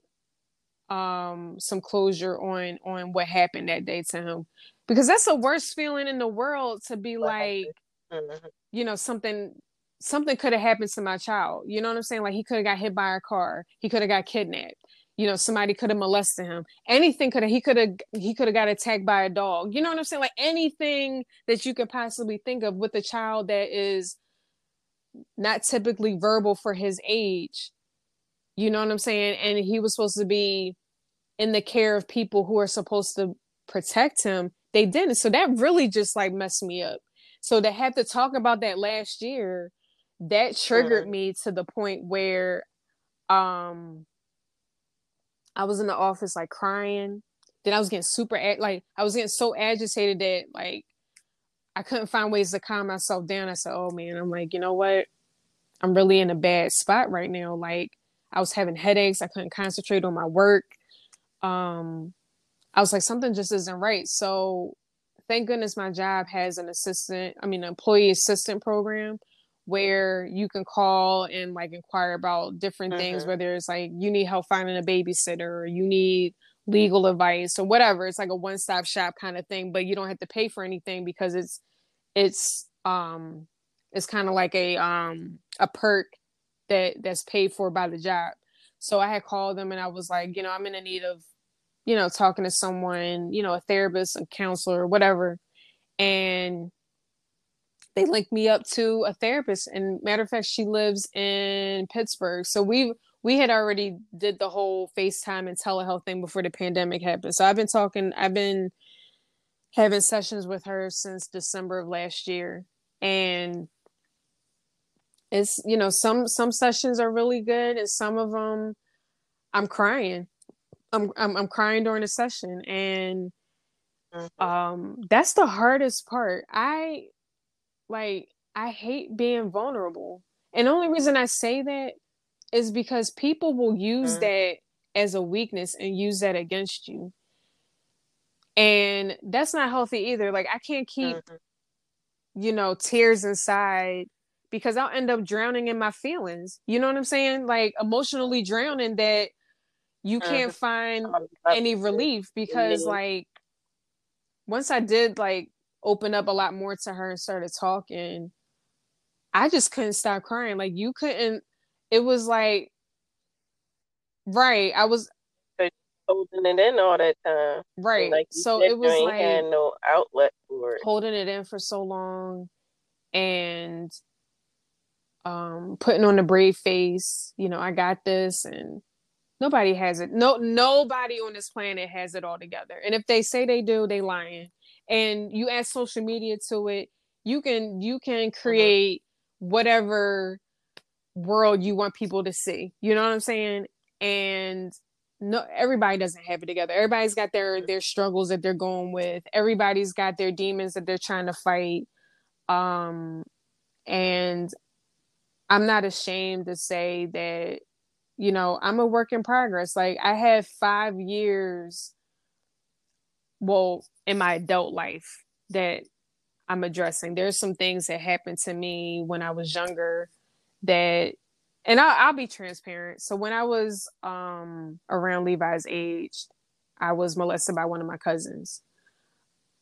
Speaker 2: um some closure on on what happened that day to him because that's the worst feeling in the world to be like mm-hmm. you know something something could have happened to my child. You know what i'm saying? Like he could have got hit by a car. He could have got kidnapped. You know somebody could have molested him. Anything could have he could have he could have got attacked by a dog. You know what i'm saying? Like anything that you could possibly think of with a child that is not typically verbal for his age. You know what i'm saying? And he was supposed to be in the care of people who are supposed to protect him. They didn't. So that really just like messed me up. So to have to talk about that last year that triggered mm-hmm. me to the point where um I was in the office like crying. then I was getting super like I was getting so agitated that like I couldn't find ways to calm myself down. I said, "Oh man," I'm like, you know what? I'm really in a bad spot right now. Like I was having headaches. I couldn't concentrate on my work. Um, I was like, something just isn't right. So thank goodness my job has an assistant, I mean, an employee assistant program where you can call and like inquire about different mm-hmm. things, whether it's like you need help finding a babysitter or you need legal advice or whatever. It's like a one stop shop kind of thing, but you don't have to pay for anything because it's it's um it's kind of like a um a perk that that's paid for by the job. So I had called them and I was like, you know, I'm in a need of, you know, talking to someone, you know, a therapist, a counselor, whatever. And they linked me up to a therapist. And matter of fact, she lives in Pittsburgh. So we we had already did the whole FaceTime and telehealth thing before the pandemic happened. So I've been talking, I've been having sessions with her since December of last year. And it's you know some some sessions are really good and some of them i'm crying i'm i'm, I'm crying during the session and mm-hmm. um that's the hardest part i like i hate being vulnerable and the only reason i say that is because people will use mm-hmm. that as a weakness and use that against you and that's not healthy either like i can't keep mm-hmm. you know tears inside because I'll end up drowning in my feelings. You know what I'm saying? Like emotionally drowning that you can't mm-hmm. find any relief because like once I did like open up a lot more to her and started talking, I just couldn't stop crying. Like you couldn't it was like right. I was
Speaker 1: holding it in all that time.
Speaker 2: Right. Like so it was like
Speaker 1: had no outlet for it.
Speaker 2: Holding it in for so long and um, putting on a brave face, you know, I got this and nobody has it. No, nobody on this planet has it all together. And if they say they do, they lying. And you add social media to it, you can you can create whatever world you want people to see. You know what I'm saying? And no everybody doesn't have it together. Everybody's got their their struggles that they're going with. Everybody's got their demons that they're trying to fight. Um and I'm not ashamed to say that, you know, I'm a work in progress. Like I have five years, well, in my adult life that I'm addressing. There's some things that happened to me when I was younger that, and I'll, I'll be transparent. So when I was um, around Levi's age, I was molested by one of my cousins.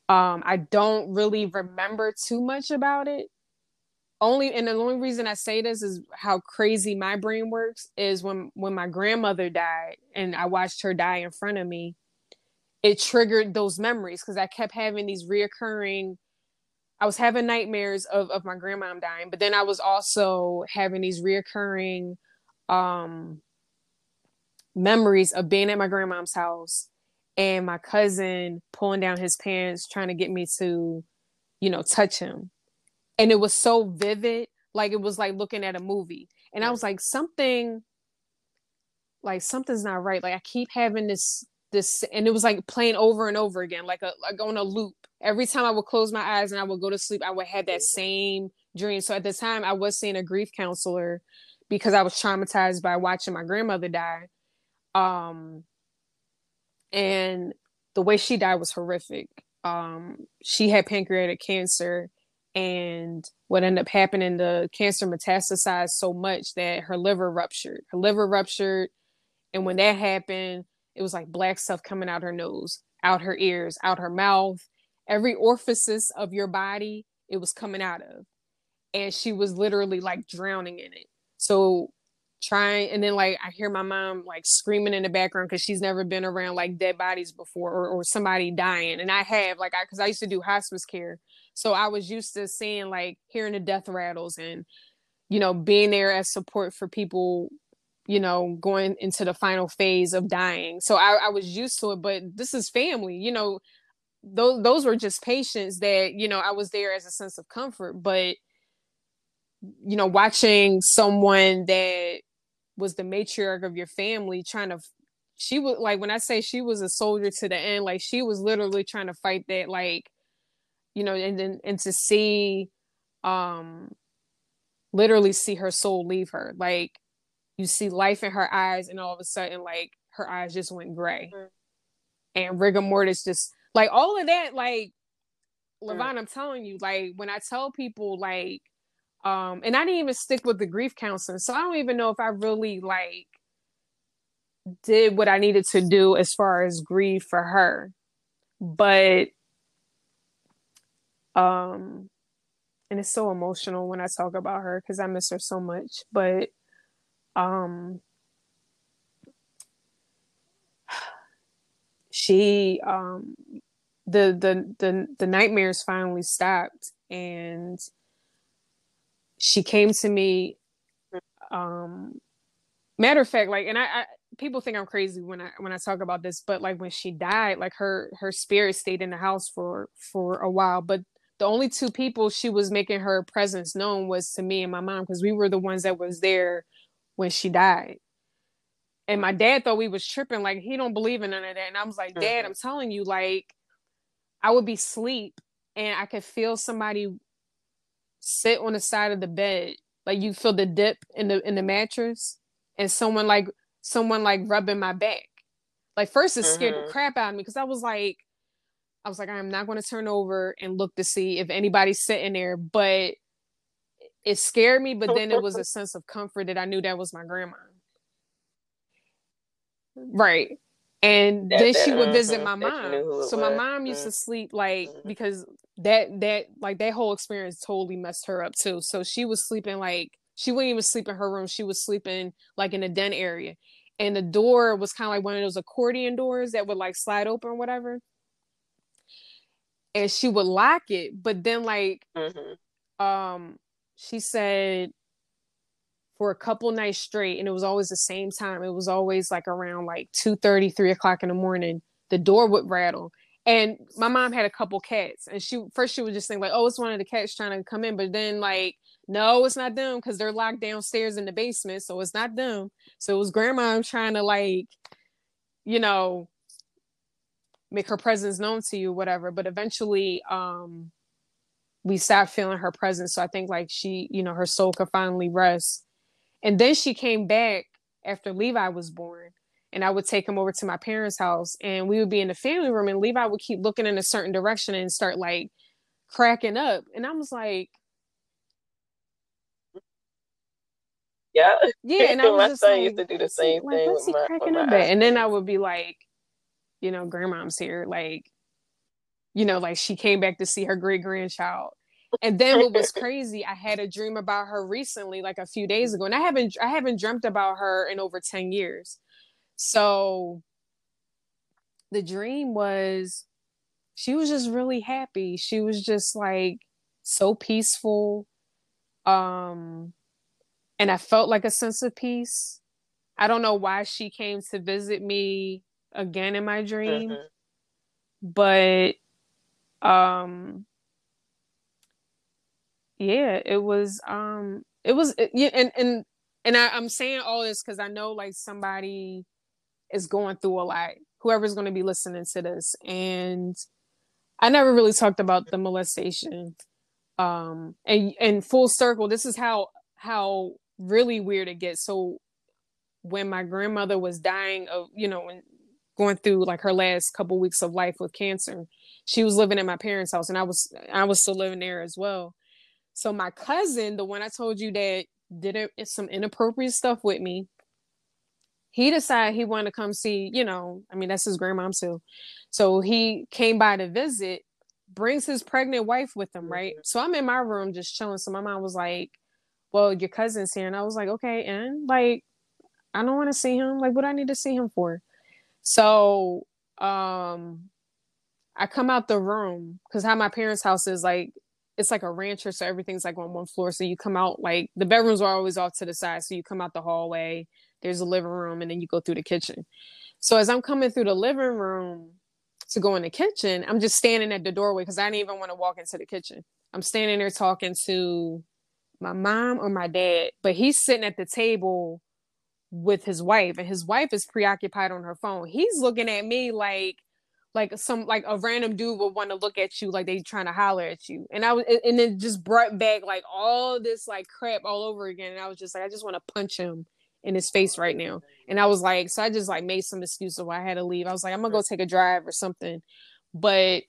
Speaker 2: Um, I don't really remember too much about it only and the only reason I say this is how crazy my brain works is when when my grandmother died and I watched her die in front of me, it triggered those memories because I kept having these reoccurring. I was having nightmares of of my grandma dying, but then I was also having these reoccurring um memories of being at my grandma's house and my cousin pulling down his pants trying to get me to you know touch him. And it was so vivid like it was like looking at a movie. And i was like something like something's not right. Like i keep having this this and it was like playing over and over again like a like on a loop. Every time i would close my eyes and i would go to sleep i would have that same dream. So at the time i was seeing a grief counselor because i was traumatized by watching my grandmother die. Um and the way she died was horrific. Um she had pancreatic cancer and what ended up happening the cancer metastasized so much that her liver ruptured. Her liver ruptured and when that happened it was like black stuff coming out her nose out her ears out her mouth. Every orifice of your body it was coming out of. And she was literally like drowning in it. So trying and then like i hear my mom like screaming in the background because she's never been around like dead bodies before or, or somebody dying. And i have like i because i used to do hospice care. So I was used to seeing like hearing the death rattles and you know being there as support for people you know going into the final phase of dying. So I, I was used to it, but this is family, you know. Those those were just patients that you know I was there as a sense of comfort, but you know watching someone that was the matriarch of your family trying to she was like when I say she was a soldier to the end, like she was literally trying to fight that, like, you know, and then and to see, um, literally see her soul leave her. Like, you see life in her eyes, and all of a sudden, like her eyes just went gray, mm-hmm. and rigor mortis just like all of that, like. Mm-hmm. Levon, I'm telling you, like when I tell people, like, um, and I didn't even stick with the grief counseling, so I don't even know if I really like did what I needed to do as far as grief for her. But um and it's so emotional when I talk about her cuz I miss her so much, but um she um the the the the nightmares finally stopped and she came to me um matter of fact like and I, I people think I'm crazy when I when I talk about this, but like when she died, like her her spirit stayed in the house for for a while. But the only two people she was making her presence known was to me and my mom because we were the ones that was there when she died. And my dad thought we was tripping, like he don't believe in none of that. And I was like, Dad, mm-hmm. I'm telling you, like I would be sleep and I could feel somebody sit on the side of the bed, like you feel the dip in the in the mattress, and someone like someone like rubbing my back. Like first it scared mm-hmm. the crap out of me because I was like, I was like, I'm not going to turn over and look to see if anybody's sitting there. But it scared me, but then it was a sense of comfort that I knew that was my grandma. Right. And that, then that, she would visit mm-hmm, my mom. So my mom used mm-hmm. to sleep like mm-hmm. because that that like that whole experience totally messed her up too. So she was sleeping like she wouldn't even sleep in her room. She was sleeping like in a den area and the door was kind of like one of those accordion doors that would like slide open or whatever and she would lock it but then like mm-hmm. um she said for a couple nights straight and it was always the same time it was always like around like 2 30 3 o'clock in the morning the door would rattle and my mom had a couple cats and she first she would just think like oh it's one of the cats trying to come in but then like no, it's not them because they're locked downstairs in the basement. So it's not them. So it was grandma trying to like, you know, make her presence known to you, whatever. But eventually, um, we stopped feeling her presence. So I think like she, you know, her soul could finally rest. And then she came back after Levi was born. And I would take him over to my parents' house and we would be in the family room and Levi would keep looking in a certain direction and start like cracking up. And I was like,
Speaker 1: Yeah.
Speaker 2: Yeah, and I was my just son like, used to do the same like, thing. What's he my, cracking up at? And then I would be like, you know, grandmom's here. Like, you know, like she came back to see her great grandchild. And then what was crazy, I had a dream about her recently, like a few days ago. And I haven't I haven't dreamt about her in over 10 years. So the dream was she was just really happy. She was just like so peaceful. Um and I felt like a sense of peace. I don't know why she came to visit me again in my dream, mm-hmm. but um yeah, it was um it was yeah, and and and I, I'm saying all this because I know like somebody is going through a lot. Whoever's going to be listening to this, and I never really talked about the molestation. Um, and and full circle, this is how how really weird it gets. So when my grandmother was dying of, you know, when going through like her last couple weeks of life with cancer, she was living at my parents' house and I was I was still living there as well. So my cousin, the one I told you that did some inappropriate stuff with me, he decided he wanted to come see, you know, I mean that's his grandmom too. So he came by to visit, brings his pregnant wife with him, right? Mm-hmm. So I'm in my room just chilling. So my mom was like, well, your cousin's here. And I was like, okay, and like, I don't want to see him. Like, what I need to see him for? So, um, I come out the room because how my parents' house is like, it's like a rancher, so everything's like on one floor. So you come out like the bedrooms are always off to the side. So you come out the hallway, there's a living room, and then you go through the kitchen. So as I'm coming through the living room to go in the kitchen, I'm just standing at the doorway because I didn't even want to walk into the kitchen. I'm standing there talking to my mom or my dad, but he's sitting at the table with his wife and his wife is preoccupied on her phone. He's looking at me like like some like a random dude would want to look at you like they trying to holler at you. And I was and then just brought back like all this like crap all over again. And I was just like, I just want to punch him in his face right now. And I was like, so I just like made some excuse of why I had to leave. I was like, I'm gonna go take a drive or something. But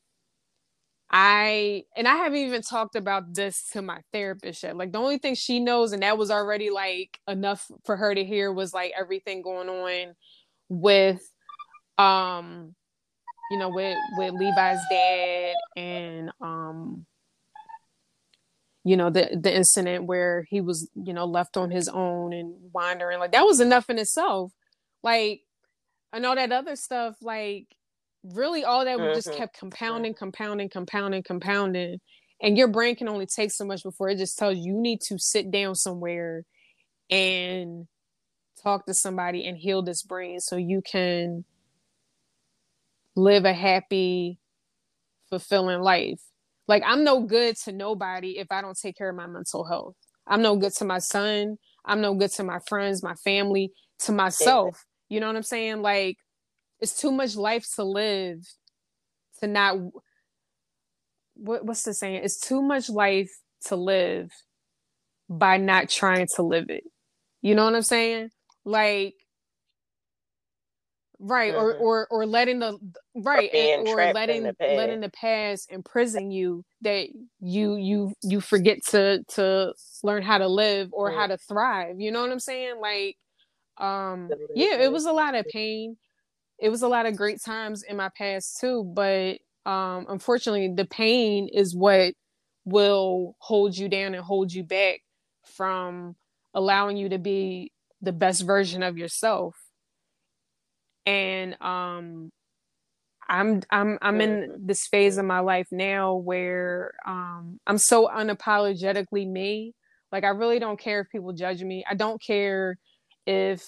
Speaker 2: I and I haven't even talked about this to my therapist yet. Like the only thing she knows, and that was already like enough for her to hear, was like everything going on with um you know with with Levi's dad and um you know the the incident where he was you know left on his own and wandering like that was enough in itself like and all that other stuff like really all that mm-hmm. just kept compounding, compounding, compounding, compounding. And your brain can only take so much before it just tells you you need to sit down somewhere and talk to somebody and heal this brain so you can live a happy, fulfilling life. Like I'm no good to nobody if I don't take care of my mental health. I'm no good to my son. I'm no good to my friends, my family, to myself. You know what I'm saying? Like it's too much life to live to not what, what's the saying? It's too much life to live by not trying to live it. You know what i'm saying? Like right mm-hmm. or or or letting the right or, or letting the letting the past. imprison you that you you you forget to to learn how to live or mm. how to thrive. You know what i'm saying? Like um yeah it was a lot of pain it was a lot of great times in my past too but um unfortunately the pain is what will hold you down and hold you back from allowing you to be the best version of yourself. And um i'm i'm i'm in this phase of my life now where um i'm so unapologetically me. Like i really don't care if people judge me. I don't care if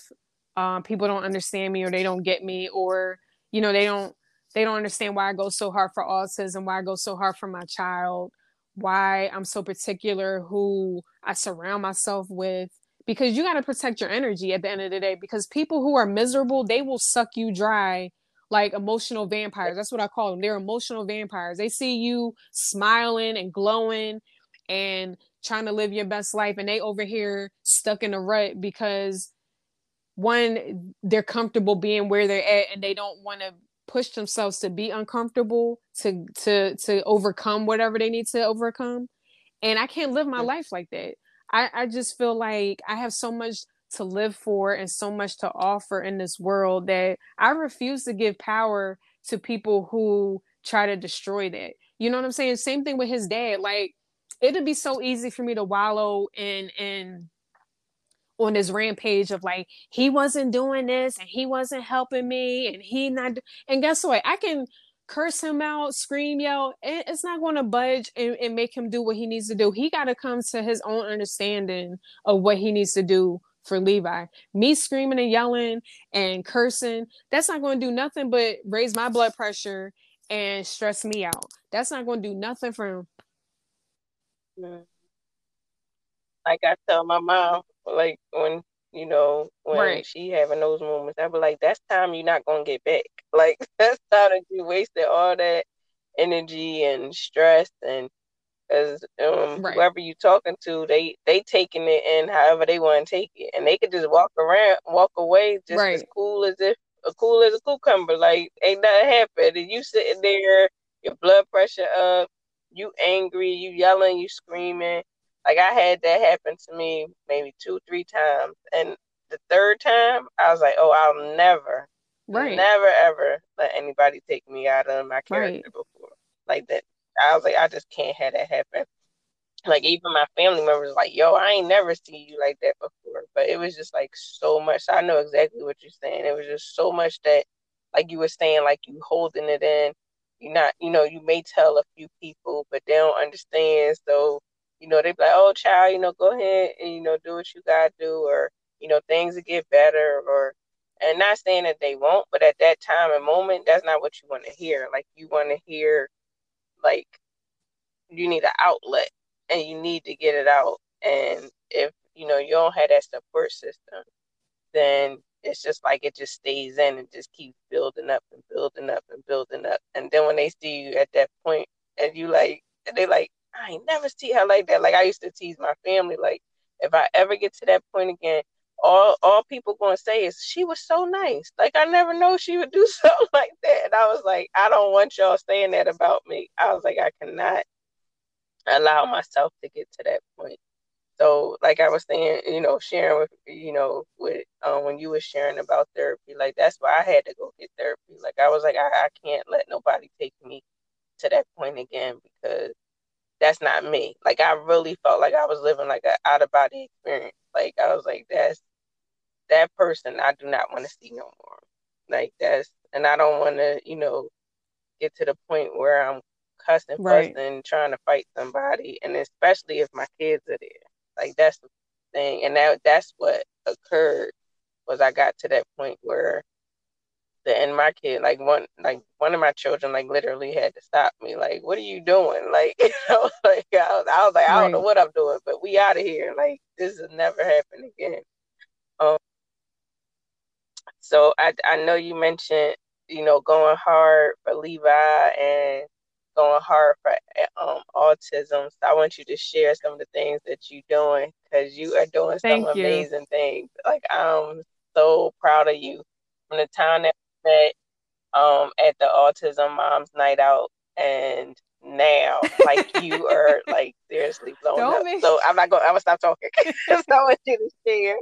Speaker 2: um, people don't understand me or they don't get me or you know they don't they don't understand why I go so hard for autism, why I go so hard for my child, why I'm so particular who I surround myself with because you got to protect your energy at the end of the day because people who are miserable, they will suck you dry like emotional vampires. That's what I call them. They're emotional vampires. They see you smiling and glowing and trying to live your best life and they over here stuck in a rut because one they're comfortable being where they're at and they don't want to push themselves to be uncomfortable to to to overcome whatever they need to overcome. And i can't live my life like that. I i just feel like i have so much to live for and so much to offer in this world that i refuse to give power to people who try to destroy that. You know what i'm saying? Same thing with his dad. Like it'd be so easy for me to wallow in in on this rampage of like he wasn't doing this and he wasn't helping me and he not and guess what? I can curse him out scream yell it's not going to budge and, and make him do what he needs to do. He got to come to his own understanding of what he needs to do for levi. Me screaming and yelling and cursing that's not going to do nothing but raise my blood pressure and stress me out. That's not going to do nothing for him.
Speaker 1: Mm. Like i tell my mom like when you know when right. she having those moments, I be like, that's time you're not gonna get back. Like that's time that you wasted all that energy and stress and as um, right. whoever you talking to, they they taking it in however they want to take it, and they could just walk around, walk away just right. as cool as if as cool as a cucumber. Like ain't nothing happened, and you sitting there, your blood pressure up, you angry, you yelling, you screaming, like I had that happen to me maybe two, three times. And the third time I was like, oh, I'll never, right. never ever let anybody take me out of my character right. before. Like that. I was like, I just can't have that happen. Like even my family members like, yo, I ain't never seen you like that before. But it was just like so much. I know exactly what you're saying. It was just so much that like you were saying, like you holding it in. You're not, you know, you may tell a few people, but they don't understand. So you know, they be like, oh, child, you know, go ahead and, you know, do what you got to do, or, you know, things will get better, or, and not saying that they won't, but at that time and moment, that's not what you want to hear. Like, you want to hear, like, you need an outlet and you need to get it out. And if, you know, you don't have that support system, then it's just like it just stays in and just keeps building up and building up and building up. And then when they see you at that point and you like and they like, I ain't never see her like that. Like I used to tease my family, like if I ever get to that point again, all all people gonna say is she was so nice. Like I never know she would do something like that. And I was like, I don't want y'all saying that about me. I was like, I cannot allow myself to get to that point. So, like I was saying, you know, sharing with you know, with um, when you were sharing about therapy, like that's why I had to go get therapy. Like I was like, I, I can't let nobody take me to that point again because that's not me. Like I really felt like I was living like an out of body experience. Like I was like, that's that person I do not want to see no more. Like that's and I don't want to, you know, get to the point where I'm cussing, right. fussing, trying to fight somebody, and especially if my kids are there. Like that's the thing, and that that's what occurred was I got to that point where and my kid like one like one of my children like literally had to stop me like what are you doing like you know like I was, I was like I don't know what I'm doing but we out of here like this has never happened again um so I I know you mentioned you know going hard for Levi and going hard for um, autism. So I want you to share some of the things that you're doing because you are doing Thank some you. amazing things. Like I'm so proud of you from the time that met um, at the Autism Moms Night Out and now like you are like seriously blown don't up. Be. So I'm not going. I'm gonna stop talking. so I want you to share,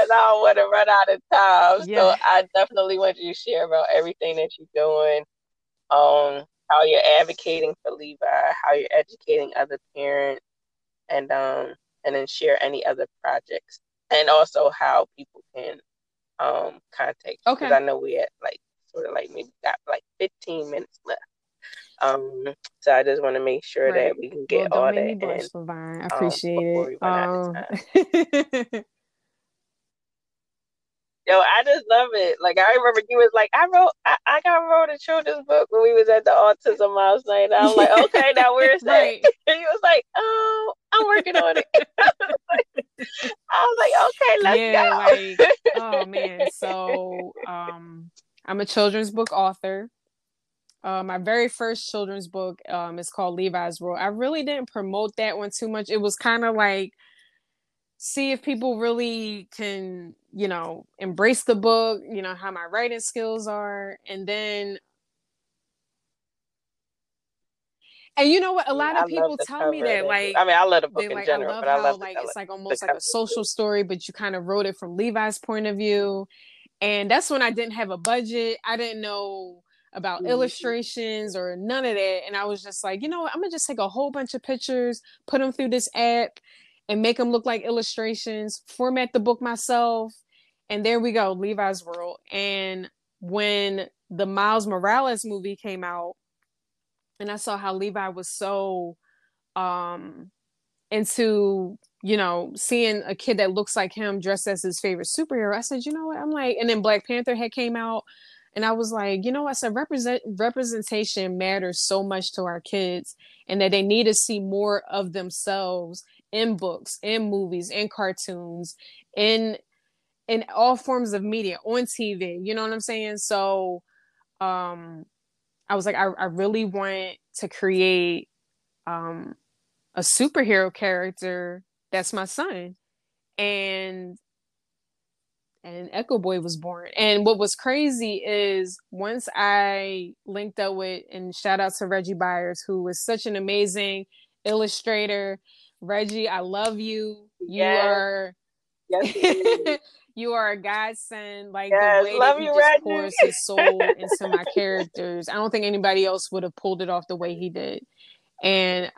Speaker 1: and I don't want to run out of time. Yeah. So I definitely want you to share about everything that you're doing. Um, how you're advocating for Levi, how you're educating other parents, and um, and then share any other projects, and also how people can um contact. Okay. Because I know we had like sort of like maybe got like 15 minutes left. Um, so I just want to make sure right. that we can get well, all that in. Blush,
Speaker 2: I um, appreciate it. Um,
Speaker 1: Yo, I just love it. Like I remember you was like, I wrote, I, I got wrote a children's book when we was at the autism moms night. I was like, okay, now where's that? Right. And he was like, oh, I'm working on it. I was like, okay, let's yeah,
Speaker 2: go. like, oh man. So, um, I'm a children's book author. Uh, my very first children's book um, is called Levi's World. I really didn't promote that one too much. It was kind of like see if people really can, you know, embrace the book, you know, how my writing skills are. And then and you know what? A lot of people tell me that, like,
Speaker 1: I mean, I love the book in like, general, I love but how, I love
Speaker 2: like it's like almost like a social story, but you kind of wrote it from Levi's point of view. And that's when I didn't have a budget. I didn't know about mm-hmm. illustrations or none of that. And I was just like, you know what? I'm gonna just take a whole bunch of pictures, put them through this app, and make them look like illustrations, format the book myself, and there we go, Levi's World. And when the Miles Morales movie came out, and I saw how Levi was so um into you know seeing a kid that looks like him dressed as his favorite superhero i said you know what i'm like and then black panther had came out and i was like you know i said represent representation matters so much to our kids and that they need to see more of themselves in books, in movies, in cartoons, in in all forms of media, on TV. You know what I'm saying? So um I was like, I, I really want to create um a superhero character that's my son. And and Echo Boy was born. And what was crazy is once I linked up with and shout out to Reggie Byers, who was such an amazing illustrator Reggie, I love you. You yes. are yes, you are a godsend. Like yes, the way that he you, just Reggie. pours his soul into my characters. I don't think anybody else would have pulled it off the way he did. And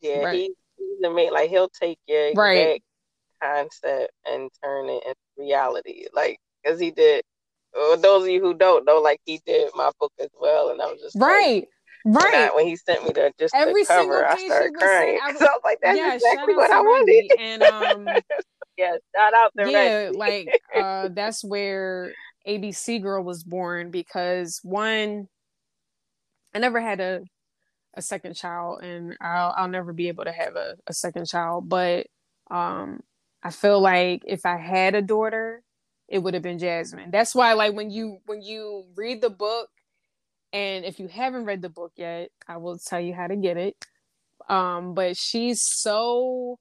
Speaker 1: yeah, right. he, he's the like he'll take your right concept and turn it into reality. Like because he did. Well, those of you who don't know, like he did my book as well, and I was just
Speaker 2: right. Like, Right.
Speaker 1: When he sent me the just Every the cover, I started crying. I was, I was, like, that's yeah, exactly what I wanted.
Speaker 2: And um
Speaker 1: yeah, shout out to
Speaker 2: Yeah, like uh that's where ABC Girl was born because one I never had a a second child and I'll I'll never be able to have a, a second child, but Um, I feel like if I had a daughter, it would have been Jasmine. That's why, like when you when you read the book, and if you haven't read the book yet, I will tell you how to get it. Um, but she's so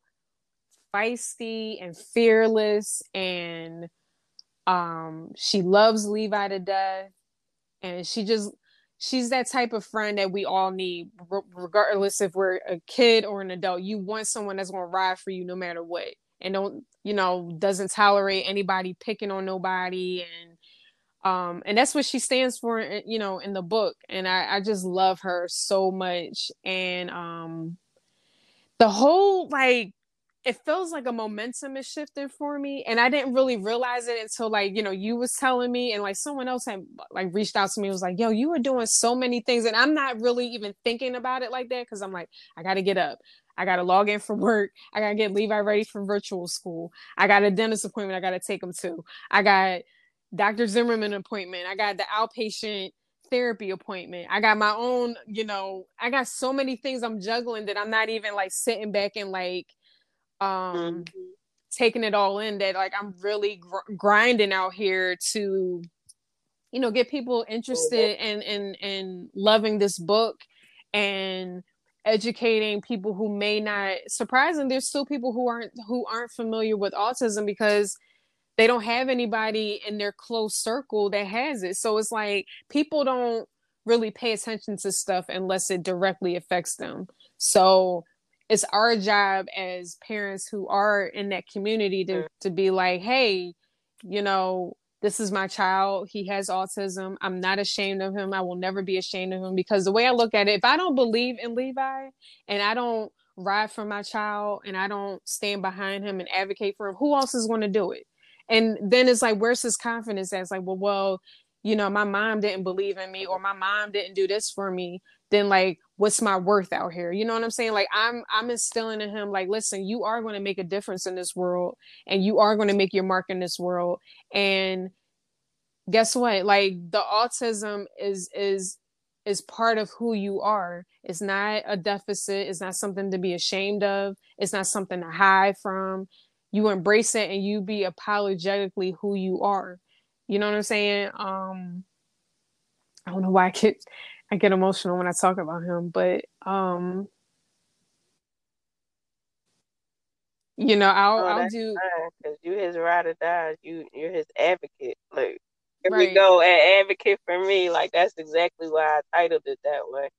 Speaker 2: feisty and fearless, and um, she loves Levi to death, and she just she's that type of friend that we all need, regardless if we're a kid or an adult. You want someone that's going to ride for you no matter what, and don't you know doesn't tolerate anybody picking on nobody, and um, and that's what she stands for, eh, you know, in the book. And I, I just love her so much, and um, the whole like it feels like a momentum is shifting for me and i didn't really realize it until like you know you was telling me and like someone else had like reached out to me was like yo you are doing so many things and i'm not really even thinking about it like that because i'm like i gotta get up. I gotta log in for work. I gotta get levi ready for virtual school. I got a dentist appointment i gotta take him to. I got dr zimmerman appointment i got the outpatient therapy appointment. I got my own, you know, I got so many things I'm juggling that I'm not even like sitting back and like um mm-hmm. taking it all in that like i'm really gr- grinding out here to you know get people interested in in in loving this book and educating people who may not surprising there's still people who aren't who aren't familiar with autism because they don't have anybody in their close circle that has it so it's like people don't really pay attention to stuff unless it directly affects them so it's our job as parents who are in that community to, mm. to be like, hey, you know, this is my child. He has autism. I'm not ashamed of him. I will never be ashamed of him because the way I look at it, if I don't believe in Levi and I don't ride for my child and I don't stand behind him and advocate for him, who else is going to do it? And then it's like, where's his confidence? That's like, well, well, you know, my mom didn't believe in me or my mom didn't do this for me then like what's my worth out here? You know what i'm saying? Like i'm i'm instilling in him like listen you are going to make a difference in this world and you are going to make your mark in this world. And guess what? Like the autism is is is part of who you are. It's not a deficit. It's not something to be ashamed of. It's not something to hide from you embrace it and you be apologetically who you are you know what i'm saying um i don't know why i get I get emotional when I talk about him, but um you know, I'll oh, I'll do
Speaker 1: because you his ride or die. You you're his advocate. Like here right. we go, an advocate for me. Like that's exactly why I titled it that way.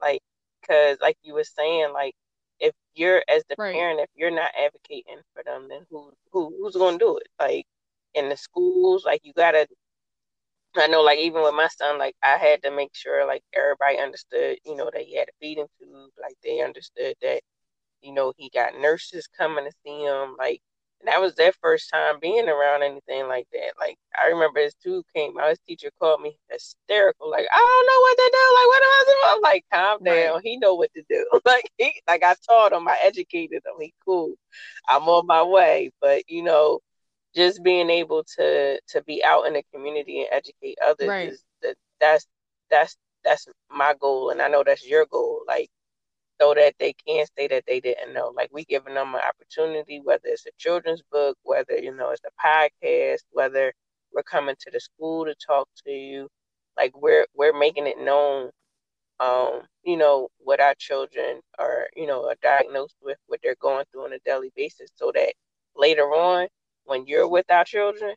Speaker 1: Like because like you were saying, like if you're as the right. parent, if you're not advocating for them, then who who who's gonna do it? Like in the schools, like you gotta I know, like even with my son, like I had to make sure like everybody understood, you know, that he had a feeding tube. Like they understood that, you know, he got nurses coming to see him. Like that was their first time being around anything like that. Like I remember his tube came out, his teacher called me hysterical, like I don't know what to do. Like what am I doing? I'm like, calm down. Right. He know what to do. like he, like I taught him, I educated him. He cool. I'm on my way. But you know just being able to to be out in the community and educate others right. is that that's that's that's my goal and I know that's your goal like so that they can say that they didn't know. Like we giving them an opportunity whether it's a children's book whether you know it's a podcast whether we're coming to the school to talk to you. Like we're we're making it known um you know what our children are you know are diagnosed with what they're going through on a daily basis so that later on when you're with our children,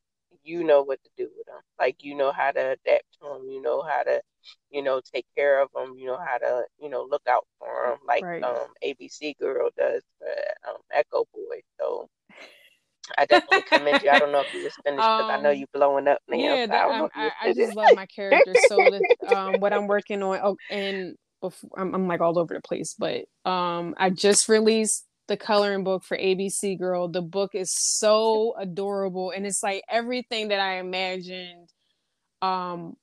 Speaker 1: you know what to do with them. Like you know how to adapt to them. You know how to, you know, take care of them. You know how to, you know, look out for them. Like right. um ABC girl does for um, Echo Boy. So I definitely commend you. I don't know if you just finished because um, I know you're blowing up now.
Speaker 2: Yeah,
Speaker 1: so I,
Speaker 2: I, I, just love my character. So um, what I'm working on, oh, and before I'm, I'm like all over the place, but um, I just released the coloring book for ABC Girl. The book is so adorable and it's like everything that I imagined um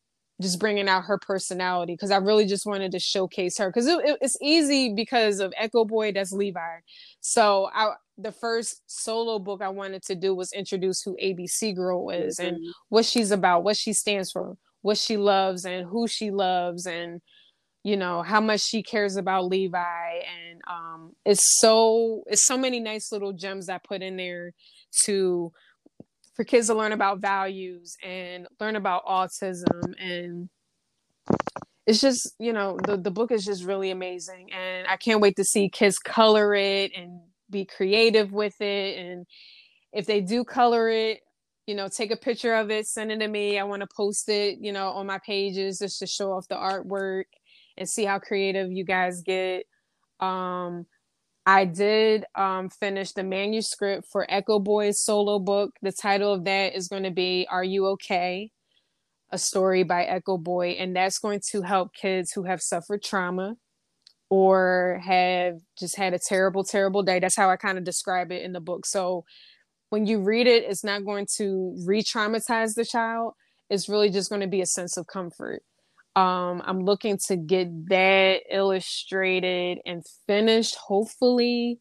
Speaker 2: just bringing out her personality because I really just wanted to showcase her because it, it, it's easy because of Echo Boy that's Levi. So I the first solo book I wanted to do was introduce who ABC Girl is mm-hmm. and what she's about, what she stands for, what she loves and who she loves and you know how much she cares about levi and um it's so it's so many nice little gems i put in there to for kids to learn about values and learn about autism and it's just you know the, the book is just really amazing and i can't wait to see kids color it and be creative with it. And if they do color it you know take a picture of it send it to me. I want to post it you know on my pages just to show off the artwork and see how creative you guys get um I did um, finish the manuscript for Echo Boy's solo book. The title of that is going to be Are You Okay? A story by Echo Boy. And that's going to help kids who have suffered trauma or have just had a terrible, terrible day. That's how I kind of describe it in the book. So when you read it, it's not going to re traumatize the child, it's really just going to be a sense of comfort. Um, I'm looking to get that illustrated and finished hopefully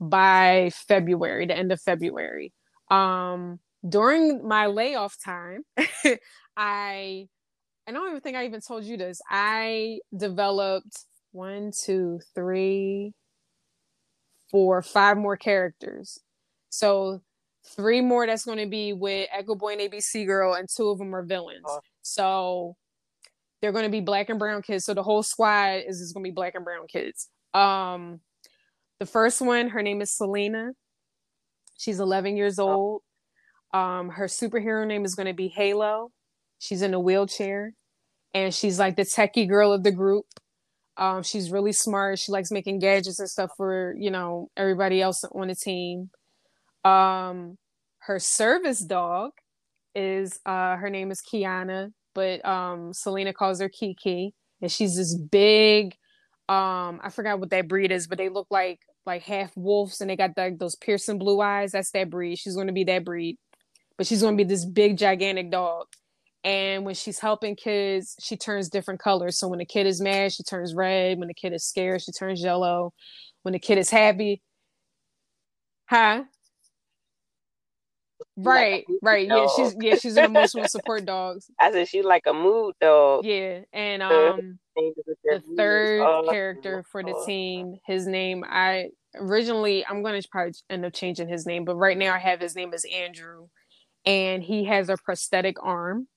Speaker 2: by February, the end of February. Um, during my layoff time, I I don't even think I even told you this. I developed one, two, three, four, five more characters. So three more that's going to be with Echo Boy and ABC Girl, and two of them are villains. Oh. So they're going to be black and brown kids. So the whole squad is, just going to be black and brown kids. Um, the first one, her name is Selena. She's 11 years old. Um, her superhero name is going to be Halo. She's in a wheelchair, and she's like the techie girl of the group. Um, she's really smart. She likes making gadgets and stuff for you know everybody else on the team. Um, her service dog is uh, her name is Kiana but um Selena calls her Kiki, and she's this big. Um, I forgot what that breed is, but they look like like half wolves, and they got those piercing blue eyes. That's that breed. She's going to be that breed, but she's going to be this big gigantic dog. And when she's helping kids, she turns different colors. So when the kid is mad, she turns red. When the kid is scared, she turns yellow. When the kid is happy, huh? Right, right. Yeah, she's yeah, she's an emotional support dog.
Speaker 1: I said she's like a mood dog.
Speaker 2: Yeah, and um, the third character for the team, his name I originally I'm gonna probably end up changing his name, but right now I have his name is Andrew, and he has a prosthetic arm.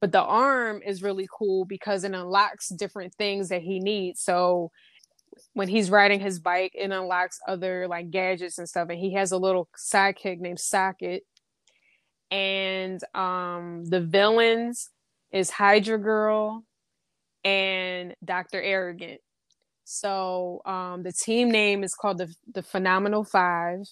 Speaker 2: But the arm is really cool because it unlocks different things that he needs. So when he's riding his bike, it unlocks other like gadgets and stuff. And he has a little sidekick named Socket. And um, the villains is Hydra Girl and Dr. Arrogant. So um, the team name is called the the Phenomenal Five.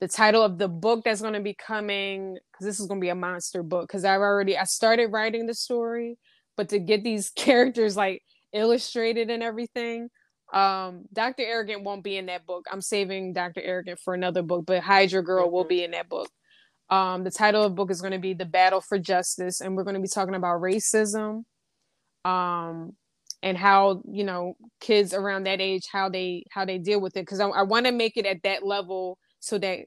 Speaker 2: The title of the book that's going to be coming because this is going to be a monster book because I've already I started writing the story, but to get these characters like illustrated and everything, um, Dr. Arrogant won't be in that book. I'm saving Dr. Arrogant for another book, but Hydra Girl mm-hmm. will be in that book. Um, the title of the book is going to be The Battle for Justice, and we're going to be talking about racism, um, and how you know kids around that age how they how they deal with it. Because I, I want to make it at that level so that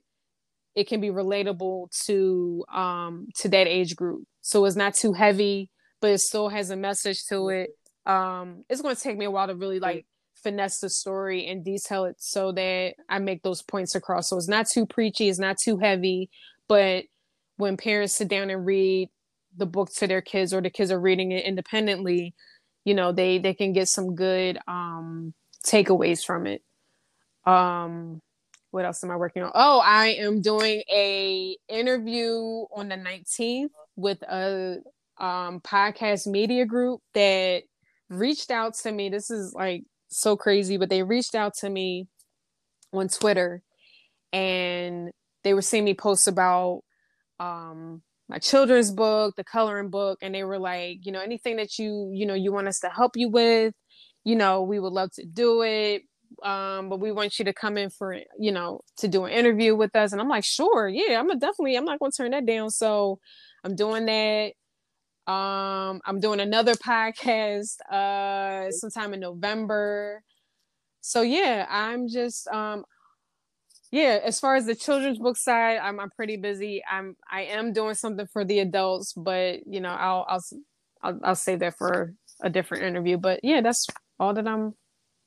Speaker 2: it can be relatable to um to that age group. So it's not too heavy, but it still has a message to it. Um, it's going to take me a while to really like finesse the story and detail it so that I make those points across. So it's not too preachy, it's not too heavy, but when parents sit down and read the book to their kids or the kids are reading it independently, you know, they they can get some good um takeaways from it. Um what else am I working on? Oh, I am doing a interview on the 19th with a um podcast media group that reached out to me. This is like so crazy, but they reached out to me on Twitter and they were seeing me post about um my children's book, the coloring book, and they were like, you know, anything that you, you know, you want us to help you with, you know, we would love to do it. Um, but we want you to come in for, you know, to do an interview with us. And I'm like, sure, yeah, I'm definitely, I'm not gonna turn that down. So I'm doing that. Um, I'm doing another podcast uh sometime in November. So yeah, I'm just um yeah, as far as the children's book side, I'm I'm pretty busy. I'm I am doing something for the adults, but you know, I'll I'll I'll, I'll save that for a different interview. But yeah, that's all that I'm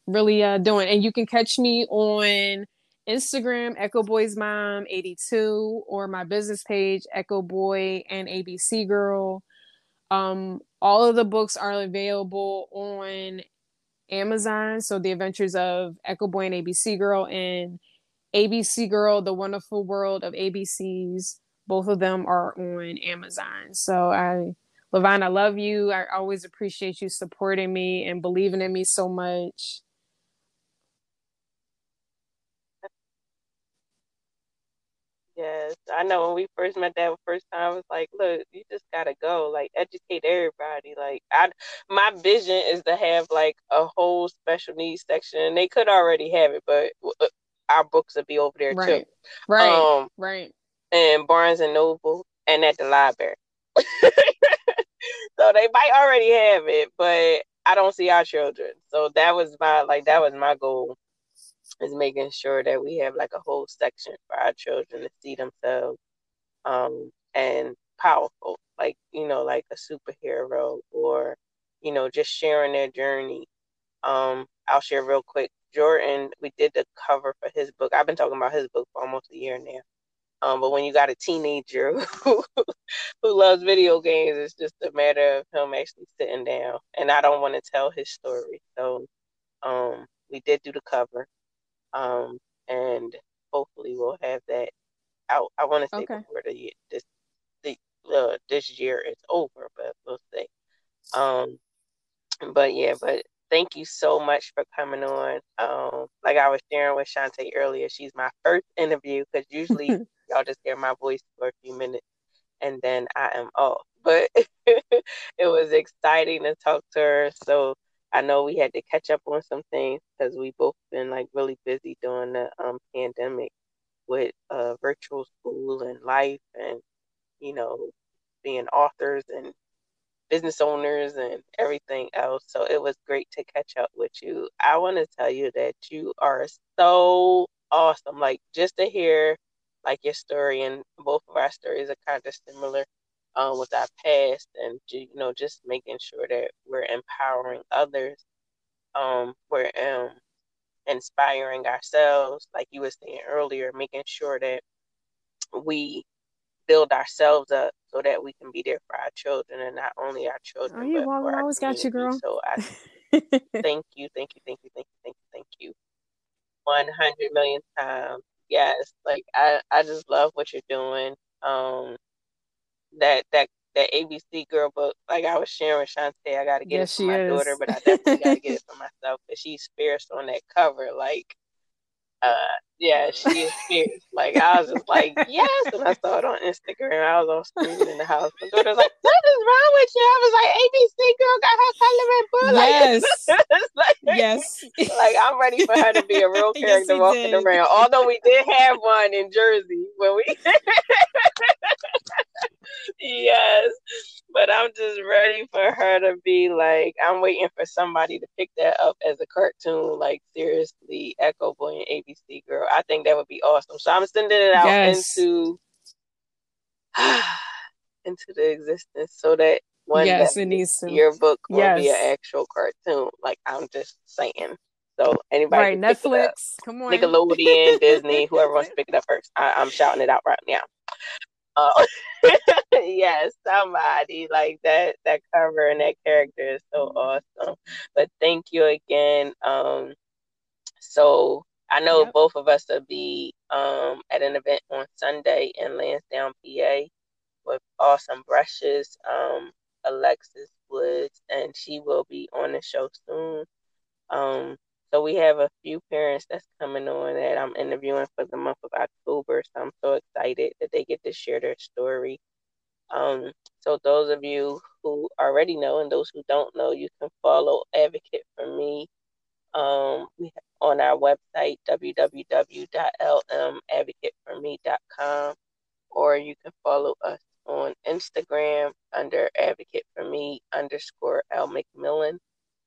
Speaker 2: really uh, doing. And you can catch me on Instagram, Echo Boys Mom 82, or my business page, Echo Boy and ABC Girl. Um, all of the books are available on Amazon. So the adventures of Echo Boy and ABC Girl and ABC Girl, The Wonderful World of ABCs. Both of them are on Amazon. So I Levine, I love you. I always appreciate you supporting me and believing in me so much.
Speaker 1: Yes, I know when we first met that first time, I was like, look, you just gotta go, like educate everybody. Like I my vision is to have like a whole special needs section. They could already have it, but uh, our books would be over there
Speaker 2: right.
Speaker 1: too.
Speaker 2: Right. Um, right.
Speaker 1: And Barnes and Noble and at the library. so they might already have it, but I don't see our children. So that was my like that was my goal is making sure that we have like a whole section for our children to see themselves um and powerful like you know like a superhero or you know just sharing their journey um i'll share real quick jordan we did the cover for his book i've been talking about his book for almost a year now um, but when you got a teenager who, who loves video games, it's just a matter of him actually sitting down. And I don't want to tell his story. So um, we did do the cover. Um, and hopefully we'll have that out. I want to say okay. before the year, this the uh, this year is over, but we'll see. Um, but yeah, but thank you so much for coming on. Um, like I was sharing with Shantae earlier, she's my first interview because usually y'all just hear my voice for a few minutes and then I am off. But it was exciting to talk to her. So I know we had to catch up on some things because we both been like really busy during the um, pandemic with uh, virtual school and life and you know being authors and business owners and everything else. So it was great to catch up with you. I want to tell you that you are so awesome. Like just to hear like your story and both of our stories are kind of similar um, with our past and you know just making sure that we're empowering others um, we're um, inspiring ourselves like you were saying earlier making sure that we build ourselves up so that we can be there for our children and not only our children oh, but well, for always got you girl so i thank you thank you thank you thank you thank you thank you 100 million times yes like i i just love what you're doing um that that that ABC girl book, like I was sharing with Shantae, I gotta get yes, it for my is. daughter, but I definitely gotta get it for myself because she's fierce on that cover. Like uh, yeah, she is fierce. Like I was just like, yes, and I saw it on Instagram. I was all screaming in the house. My daughter was like, "What is wrong with you?" I was like, "ABC girl got her coloring book." Yes, like, yes. like I'm ready for her to be a real character yes, walking did. around. Although we did have one in Jersey when we. yes, but I'm just ready for her to be like. I'm waiting for somebody to pick that up as a cartoon. Like seriously, Echo Boy and ABC Girl. I think that would be awesome. So I'm sending it out yes. into into the existence so that one yes, day it needs to. your book will yes. be an actual cartoon. Like I'm just saying. So anybody, right? Netflix, come on, Nickelodeon, Disney, whoever wants to pick it up first. I, I'm shouting it out right now. Uh, yes, somebody like that. That cover and that character is so awesome. But thank you again. Um, so I know yep. both of us will be um at an event on Sunday in Lansdowne, PA, with awesome brushes. Um, Alexis Woods, and she will be on the show soon. Um, so we have a few parents that's coming on that I'm interviewing for the month of October. So I'm so excited that they get to share their story. Um, so those of you who already know and those who don't know, you can follow Advocate for Me um, on our website www.lmadvocateforme.com, or you can follow us on Instagram under Advocate for Me underscore L McMillan.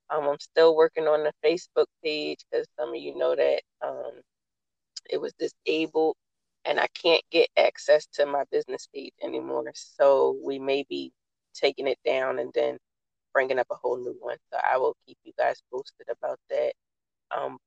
Speaker 1: Um, I'm still working on the Facebook page because some of you know that um, it was disabled and I can't get access to my business page anymore. So we may be taking it down and then bringing up a whole new one. So I will keep you guys posted about that. Um,